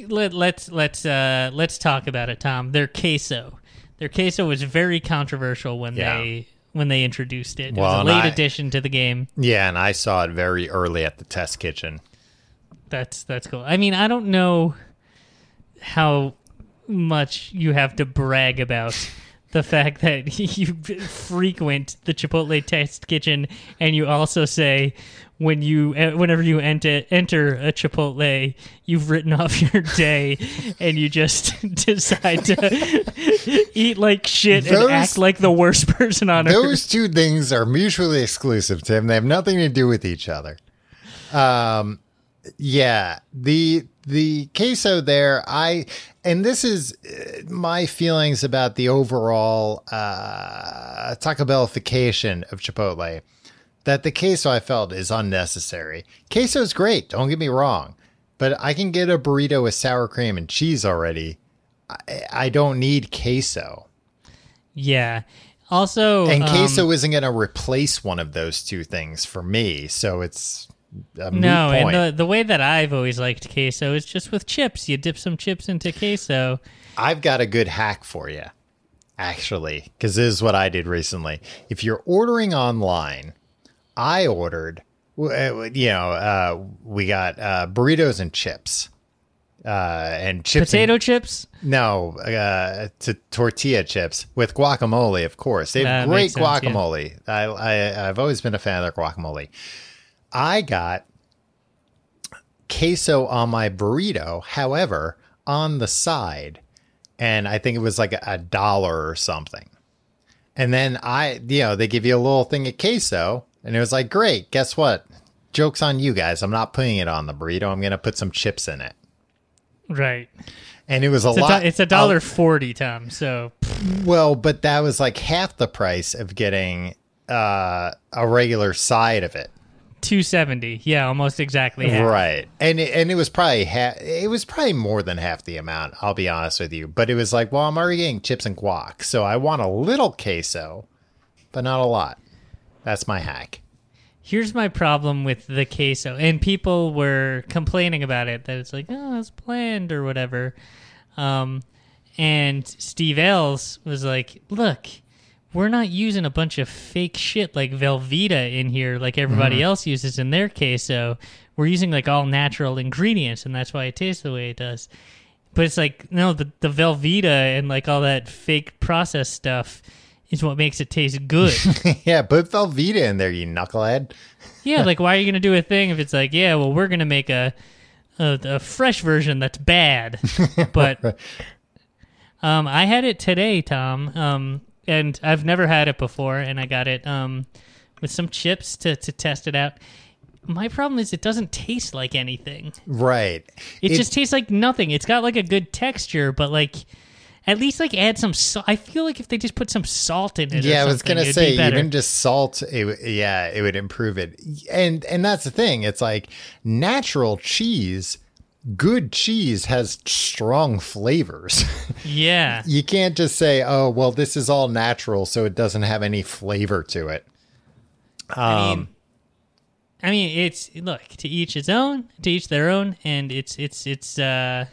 let, let's let's uh let's talk about it, Tom. They're queso, their queso was very controversial when Yeah. they when they introduced it. It Well, was a late I- addition to the game. Yeah, and I saw it very early at the test kitchen. That's that's cool. I mean, I don't know how much you have to brag about the fact that you frequent the Chipotle test kitchen, and you also say when you eh, whenever you enter enter a Chipotle, you've written off your day, and you just decide to eat like shit Those- and act like the worst person on earth. Those two things are mutually exclusive, Tim. They have nothing to do with each other. Um, yeah, the the queso there, I and this is uh, my feelings about the overall uh, Taco Bellification of Chipotle. That the queso I felt is unnecessary. Queso's great, don't get me wrong, but I can get a burrito with sour cream and cheese already. I, I don't need queso. yeah. Also, And um, queso isn't going to replace one of those two things for me. So it's No, point. and the the way that I've always liked queso is just with chips. You dip some chips into queso. I've got a good hack for you, actually, because this is what I did recently. If you're ordering online, I ordered, uh, you know, uh, we got uh, burritos and chips. Uh, and chips Potato and, chips. no uh to tortilla chips with guacamole of course they have That great sense, yeah. guacamole I, I i've always been a fan of their guacamole i got queso on my burrito however on the side. And i think it was like a, a dollar or something. And then i you know they give you a little thing of queso and it was like great guess what? Joke's on you guys. I'm not putting it on the burrito. I'm gonna put some chips in it. Right. and it was a It's a, lot do- it's a dollar forty, Tom. So. Well, but that was like half the price of getting uh, a regular side of it, two seventy. Yeah, almost exactly. half. right? And it, and it was probably ha- it was probably more than half the amount. I'll be honest with you, but it was like, well, I'm already getting chips and guac, so I want a little queso, but not a lot. That's my hack. Here's my problem with the queso, and people were complaining about it that it's like, oh, it's bland or whatever. Um, and Steve Ells was like, look, we're not using a bunch of fake shit like Velveeta in here, like everybody Mm-hmm. else uses in their queso. We're using like all natural ingredients, and that's why it tastes the way it does. But it's like, no, the, the Velveeta and like all that fake processed stuff is what makes it taste good. yeah, put Velveeta in there, you knucklehead. Yeah, like why are you gonna do a thing if it's like, yeah, well, we're gonna make a a, a fresh version that's bad, but um, I had it today, Tom, um, and I've never had it before, and I got it um with some chips to to test it out. My problem is it doesn't taste like anything. Right. It, just tastes like nothing. It's got like a good texture, but like at least like add some. Sa- I feel like if they just put some salt in it. yeah, I was gonna say even just salt. It, yeah, it would improve it. And and that's the thing. It's like natural cheese. Good cheese has strong flavors. yeah. you can't just say, "Oh, well, this is all natural, so it doesn't have any flavor to it." I Um, mean, I mean, it's look to each his own, to each their own, and it's it's it's uh,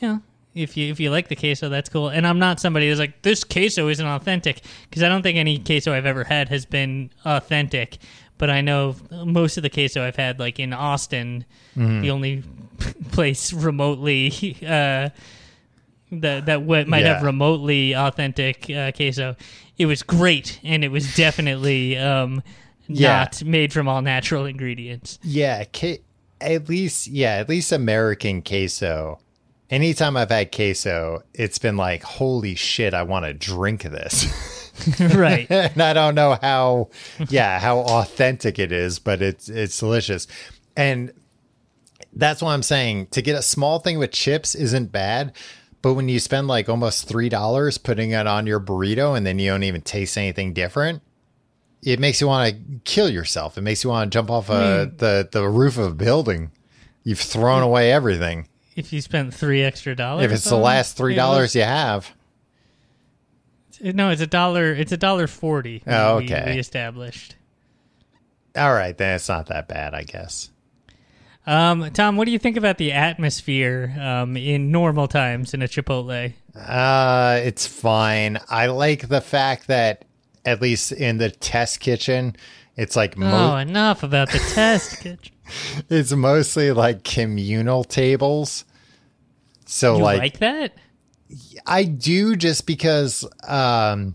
you know, if you if you like the queso, that's cool. And I'm not somebody who's like this queso isn't authentic because I don't think any queso I've ever had has been authentic. But I know most of the queso I've had, like in Austin, Mhm. the only place remotely uh, that that might have remotely authentic uh, queso. It was great, and it was definitely um, Yeah. not made from all natural ingredients. Yeah, ca- at least yeah, at least American queso. Anytime I've had queso, it's been like, holy shit, I want to drink this. right. and I don't know how yeah, how authentic it is, but it's it's delicious. And that's why I'm saying to get a small thing with chips isn't bad. But when you spend like almost three dollars putting it on your burrito and then you don't even taste anything different, it makes you want to kill yourself. It makes you want to jump off a, Hmm. the the roof of a building. You've thrown away everything. If you spent three extra dollars, If it's the last three dollars you have, no, it's a dollar. It's a dollar forty. Oh, we- okay. We established. all right, then it's not that bad, I guess. Um, Tom, what do you think about the atmosphere um, in normal times in a Chipotle? Uh, it's fine. I like the fact that at least in the test kitchen, it's like mo- oh, enough about the test kitchen. it's mostly like communal tables. So you like, like that? I do just because um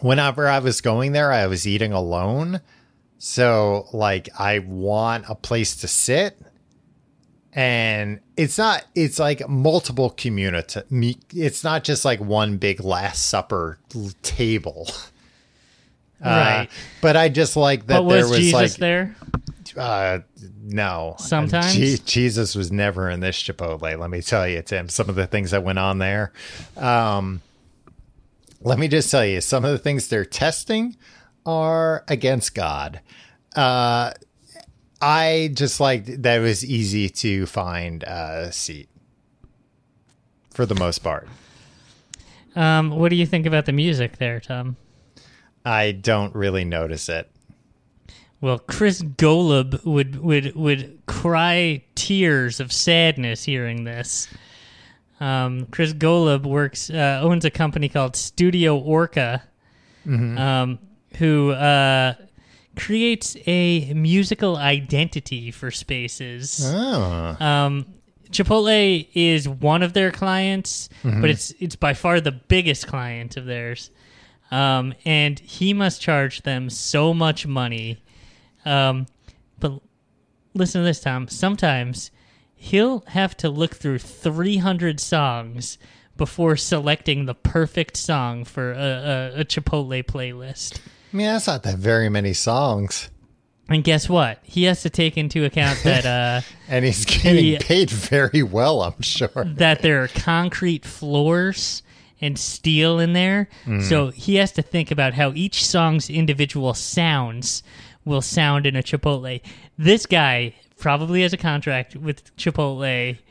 whenever I was going there, I was eating alone. So like I want a place to sit. And it's not it's like multiple community it's not just like one big last supper table. Uh, Right. but I just like that But there was was Jesus like there? uh, no. Sometimes? Je- Jesus was never in this Chipotle. Let me tell you, Tim. Some of the things that went on there. Um, let me just tell you, some of the things they're testing are against God. Uh, I just like that it was easy to find a seat for the most part. Um, what do you think about the music there, Tom? I don't really notice it. Well, Chris Golub would would would cry tears of sadness hearing this. Um, Chris Golub works uh, owns a company called Studio Orca, Mhm. um, who uh, creates a musical identity for spaces. Oh. Um, Chipotle is one of their clients, Mhm. but it's it's by far the biggest client of theirs. Um, and he must charge them so much money. Um, but listen to this, Tom. Sometimes he'll have to look through 300 songs before selecting the perfect song for a, a, a Chipotle playlist. I mean, that's not that very many songs. And guess what? He has to take into account that uh, And he's getting the- paid very well, I'm sure. that there are concrete floors and steel in there. Mm. So he has to think about how each song's individual sounds will sound in a Chipotle. This guy probably has a contract with Chipotle.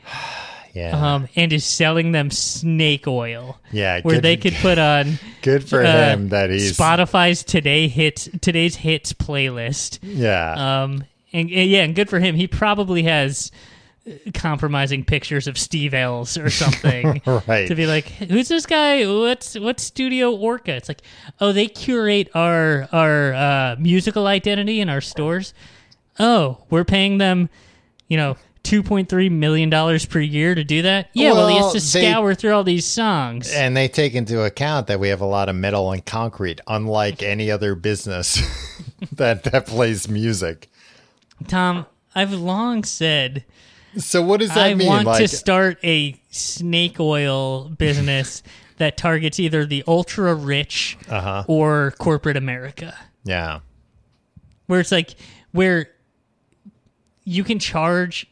Yeah. Um, and is selling them snake oil. Yeah, where good- they could put on. Good for uh, him that he's Spotify's today hits today's hits playlist. Yeah. Um. And, and yeah, and good for him. He probably has compromising pictures of Steve Ells or something. Right. To be like, who's this guy? What's what's Studio Orca? It's like, oh, they curate our our uh, musical identity in our stores. Oh, we're paying them, you know, two point three million dollars per year to do that. Yeah, well, he has Well, to they- scour through all these songs. and they take into account that we have a lot of metal and concrete, unlike any other business that that plays music. Tom, I've long said. So what does that I mean? want to start a snake oil business that targets either the ultra rich Uh-huh. or corporate America. Yeah. where it's like where you can charge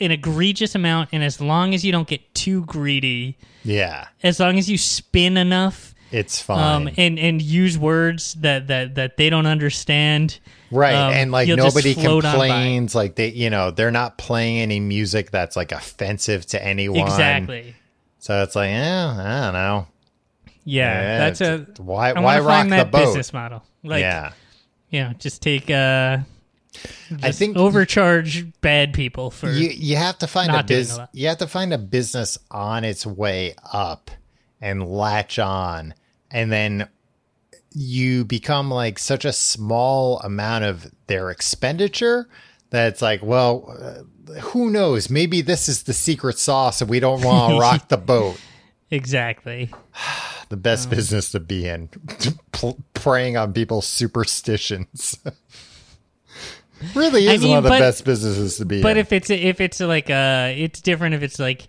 an egregious amount, and as long as you don't get too greedy, Yeah, as long as you spin enough, it's fine. um, and and use words that that that they don't understand, Right. um, and like nobody float on by. complains. Like they, you know, they're not playing any music that's like offensive to anyone. Exactly. So it's like, yeah, I don't know. Yeah, Yeah, that's a why- I why rock the that boat? business model. Like, yeah. you know, just take uh, I think overcharge bad people for you you have to find a not doing biz, a lot. you have to find a business on its way up and latch on and then you become like such a small amount of their expenditure that it's like well uh, who knows maybe this is the secret sauce and we don't want to rock the boat exactly. the best Oh. business to be in P- preying on people's superstitions really I is mean, one of the but- best businesses to be But in if it's if it's like uh, it's different if it's like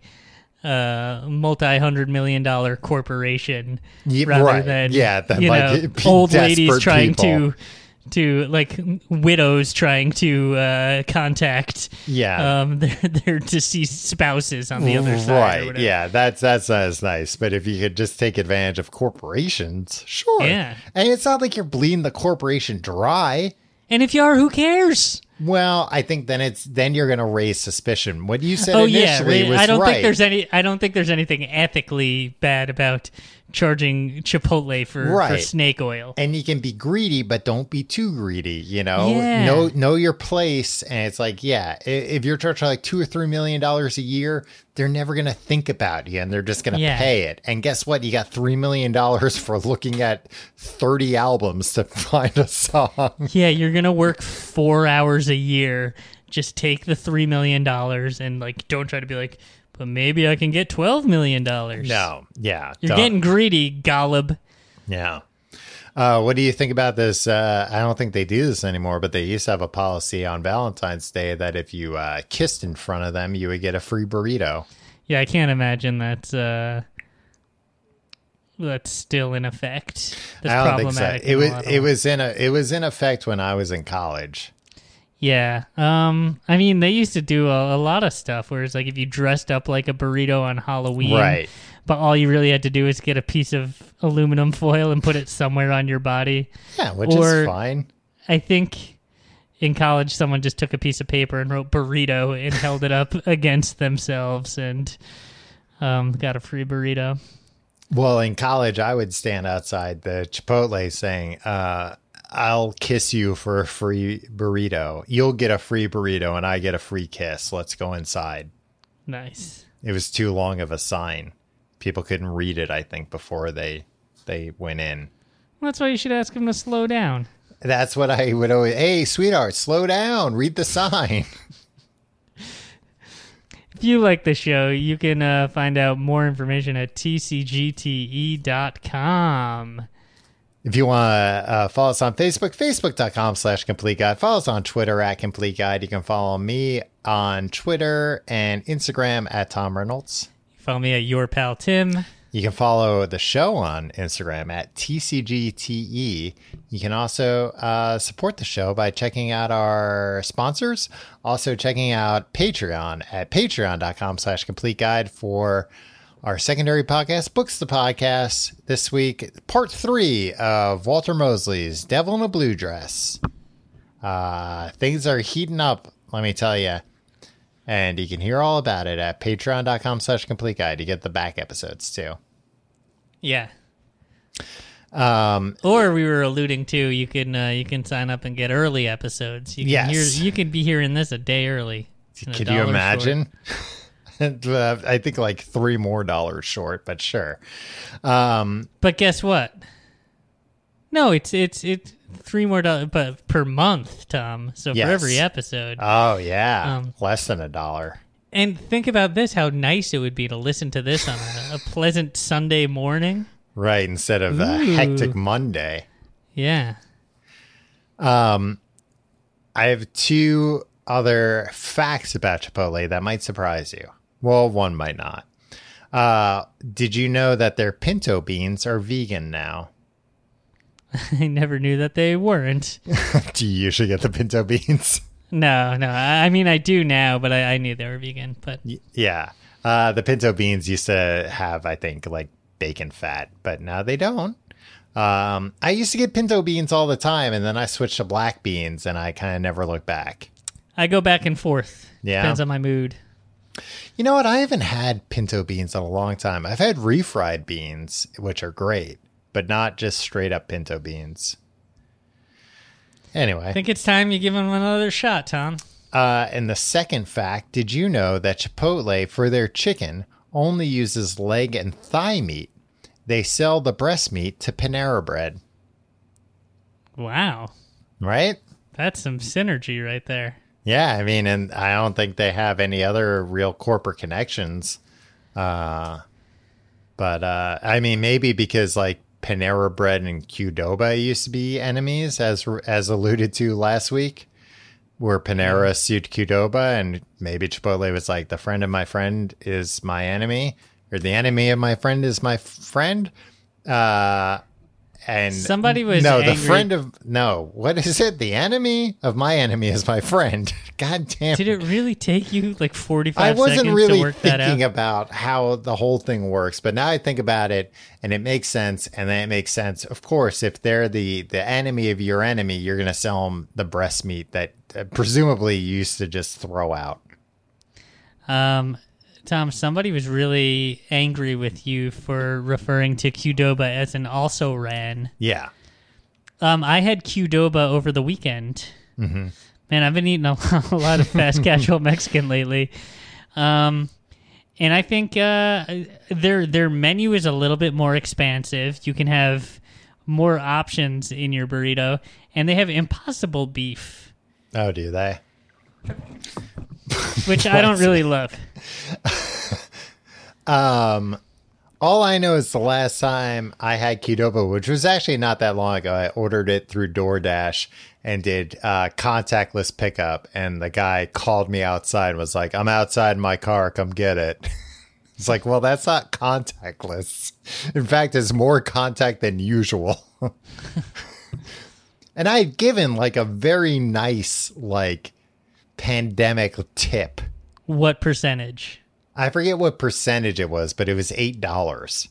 a multi hundred million dollar corporation Ye- rather right. than Yeah, than, you like, know old ladies trying people. to to like widows trying to uh, contact Yeah. um their their deceased spouses on the other side right yeah that's that's not as nice but if you could just take advantage of corporations sure Yeah. and it's not like you're bleeding the corporation dry and if you are who cares well i think then it's then you're gonna raise suspicion what you said oh yeah initially right. was I don't right think there's any I don't think there's anything ethically bad about charging Chipotle for, for snake oil. and you can be greedy but don't be too greedy you know Yeah. know know your place and it's like yeah if you're charging like two or three million dollars a year they're never gonna think about you and they're just gonna Yeah. pay it and guess what you got three million dollars for looking at 30 albums to find a song Yeah, you're gonna work four hours a year. Just take the three million dollars and like don't try to be like, but maybe I can get twelve million dollars. no yeah You're don't. getting greedy, Golub. yeah uh, what do you think about this? Uh, I don't think they do this anymore, but they used to have a policy on Valentine's Day that if you uh, kissed in front of them, you would get a free burrito. Yeah, I can't imagine that's uh that's still in effect. That's I don't think so. It was it was in a it was in effect when I was in college. Yeah. Um I mean they used to do a, a lot of stuff where it's like if you dressed up like a burrito on Halloween. Right. But all you really had to do is get a piece of aluminum foil and put it somewhere on your body. Yeah, which Or- is fine. I think in college someone just took a piece of paper and wrote burrito and held it up against themselves and um, got a free burrito. Well, in college, I would stand outside the Chipotle saying, uh, "I'll kiss you for a free burrito. You'll get a free burrito, and I get a free kiss. Let's go inside." Nice. It was too long of a sign. People couldn't read it. I think before they they went in. Well, that's why you should ask him to slow down. That's what I would always. Hey, sweetheart, slow down. Read the sign. If you like the show, you can uh, find out more information at tcgte.com. If you want to uh, follow us on Facebook, facebook.com slash complete guide. Follow us on Twitter at complete guide. You can follow me on Twitter and Instagram at Tom Reynolds. Follow me at your pal Tim. You can follow the show on Instagram at TCGTE. You can also uh, support the show by checking out our sponsors. Also checking out Patreon at patreon.com slash complete guide for our secondary podcast, Books the Podcast. This week, part three of Walter Mosley's Devil in a Blue Dress. Uh, things are heating up, let me tell you. And you can hear all about it at patreon.com slash complete guide. You get the back episodes too. Yeah. Um, Or we were alluding to you can uh, you can sign up and get early episodes. You can Yes. hear, you can be hearing this a day early. Could you imagine? I think like three more dollars short, but sure. Um, But guess what? No, it's it's it's three more dollars, but per month, Tom. So Yes. for every episode. oh yeah, Um, less than a dollar. and think about this: how nice it would be to listen to this on a, a pleasant Sunday morning. Right, instead of a hectic Monday. Yeah. Um, I have two other facts about Chipotle that might surprise you. Well, one might not. Uh, did you know that their pinto beans are vegan now? I never knew that they weren't. Do you usually get the pinto beans? No, no. I mean, I do now, but I, I knew they were vegan. But Yeah. Uh, the pinto beans used to have, I think, like bacon fat, but now they don't. Um, I used to get pinto beans all the time, and then I switched to black beans, and I kind of never looked back. I go back and forth. Yeah. Depends on my mood. You know what? I haven't had pinto beans in a long time. I've had refried beans, which are great, but not just straight up pinto beans. Anyway, I think it's time you give them another shot, Tom. Uh, and the second fact did you know that Chipotle, for their chicken, only uses leg and thigh meat? They sell the breast meat to Panera Bread, Wow. right? That's some synergy right there. Yeah, I mean, and I don't think they have any other real corporate connections. Uh, but uh, I mean, maybe because like Panera Bread and Qdoba used to be enemies, as as alluded to last week, where Panera sued Qdoba, and maybe Chipotle was like, "The friend of my friend is my enemy, or the enemy of my friend is my f- friend." Uh, and Somebody was no, the friend of no. What is it? The enemy of my enemy is my friend. God damn. Did it really take you like 45 I wasn't really thinking about how the whole thing works, but now I think about it, and it makes sense. And then it makes sense, of course, if they're the the enemy of your enemy, you're going to sell them the breast meat that uh, presumably you used to just throw out. Um, Tom, somebody was really angry with you for referring to Qdoba as an also ran. Yeah. Um, I had Qdoba over the weekend. Mm-hmm. Man, I've been eating a, a lot of fast casual Mexican lately. Um, and I think uh, their their menu is a little bit more expansive. You can have more options in your burrito, and they have impossible beef, Oh, do they? which I don't really love. Um, all I know is the last time I had Qdoba, which was actually not that long ago, I ordered it through DoorDash and did uh, contactless pickup. And the guy called me outside and was like, I'm outside my car. Come get it. It's like, well, that's not contactless. In fact, it's more contact than usual. and I had given like a very nice, like, pandemic tip. What percentage? I forget what percentage it was, but it was eight dollars.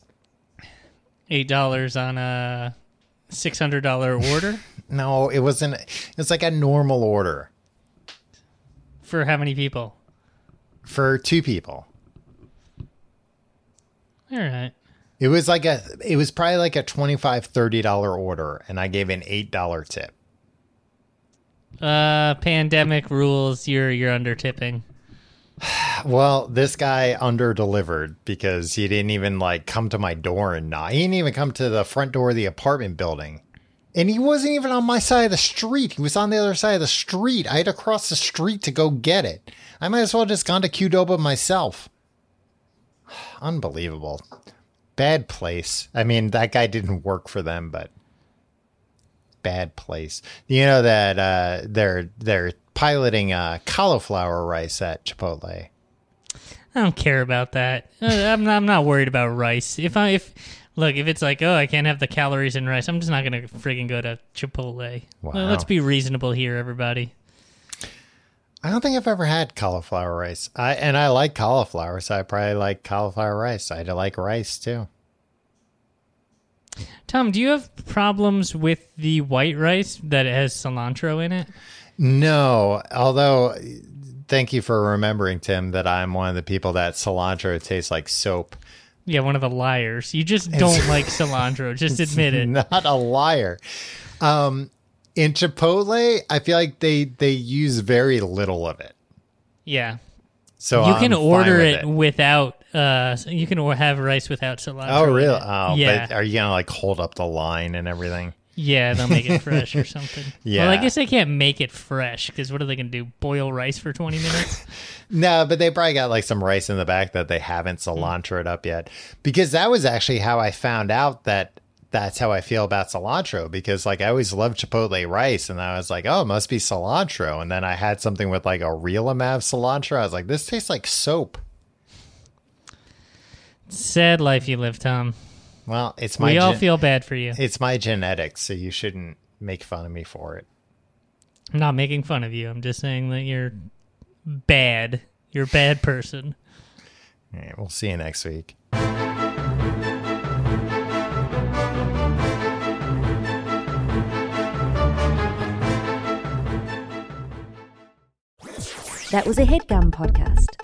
Eight dollars on a six hundred dollar order No, it wasn't. It's was like a normal order for how many people? for two people. All right. It was like a. It was probably like a twenty five thirty dollar order, and I gave an eight dollar tip. Uh, pandemic rules. You're you're under tipping. Well, this guy under delivered because he didn't even like come to my door and knock. He didn't even come to the front door of the apartment building. And he wasn't even on my side of the street. He was on the other side of the street. I had to cross the street to go get it. I might as well just gone to Qdoba myself. Unbelievable. Bad place. I mean, that guy didn't work for them, but bad place. You know that uh, they're they're piloting uh, cauliflower rice at Chipotle. I don't care about that. Uh, I'm not, I'm not worried about rice. If I if look if it's like oh I can't have the calories in rice, I'm just not gonna friggin' go to Chipotle. Wow. Let's be reasonable here, everybody. I don't think I've ever had cauliflower rice. I and I like cauliflower, so I probably like cauliflower rice. I like rice too. Tom, do you have problems with the white rice that has cilantro in it? No, although thank you for remembering, Tim, that I'm one of the people that cilantro tastes like soap. Yeah, one of the liars. You just don't like cilantro. Just admit it. Not a liar. Um, in Chipotle, I feel like they they use very little of it. Yeah. So you can I'm fine order with it, without. Uh, you can have rice without cilantro. Oh, in really? it. Oh, yeah. but are you gonna like hold up the line and everything? Yeah, they'll make it fresh or something. Yeah. Well, I guess they can't make it fresh because what are they going to do? Boil rice for 20 minutes? No, but they probably got like some rice in the back that they haven't cilantroed up yet. Because that was actually how I found out that that's how I feel about cilantro. Because like I always loved Chipotle rice, and I was like, oh, it must be cilantro. And then I had something with like a real amount of cilantro. I was like, this tastes like soap. Sad life you live, Tom. Well, it's my we all feel bad for you. it's my genetics, so you shouldn't make fun of me for it. I'm not making fun of you. I'm just saying that you're bad. You're a bad person. All right, we'll see you next week. That was a headgum podcast.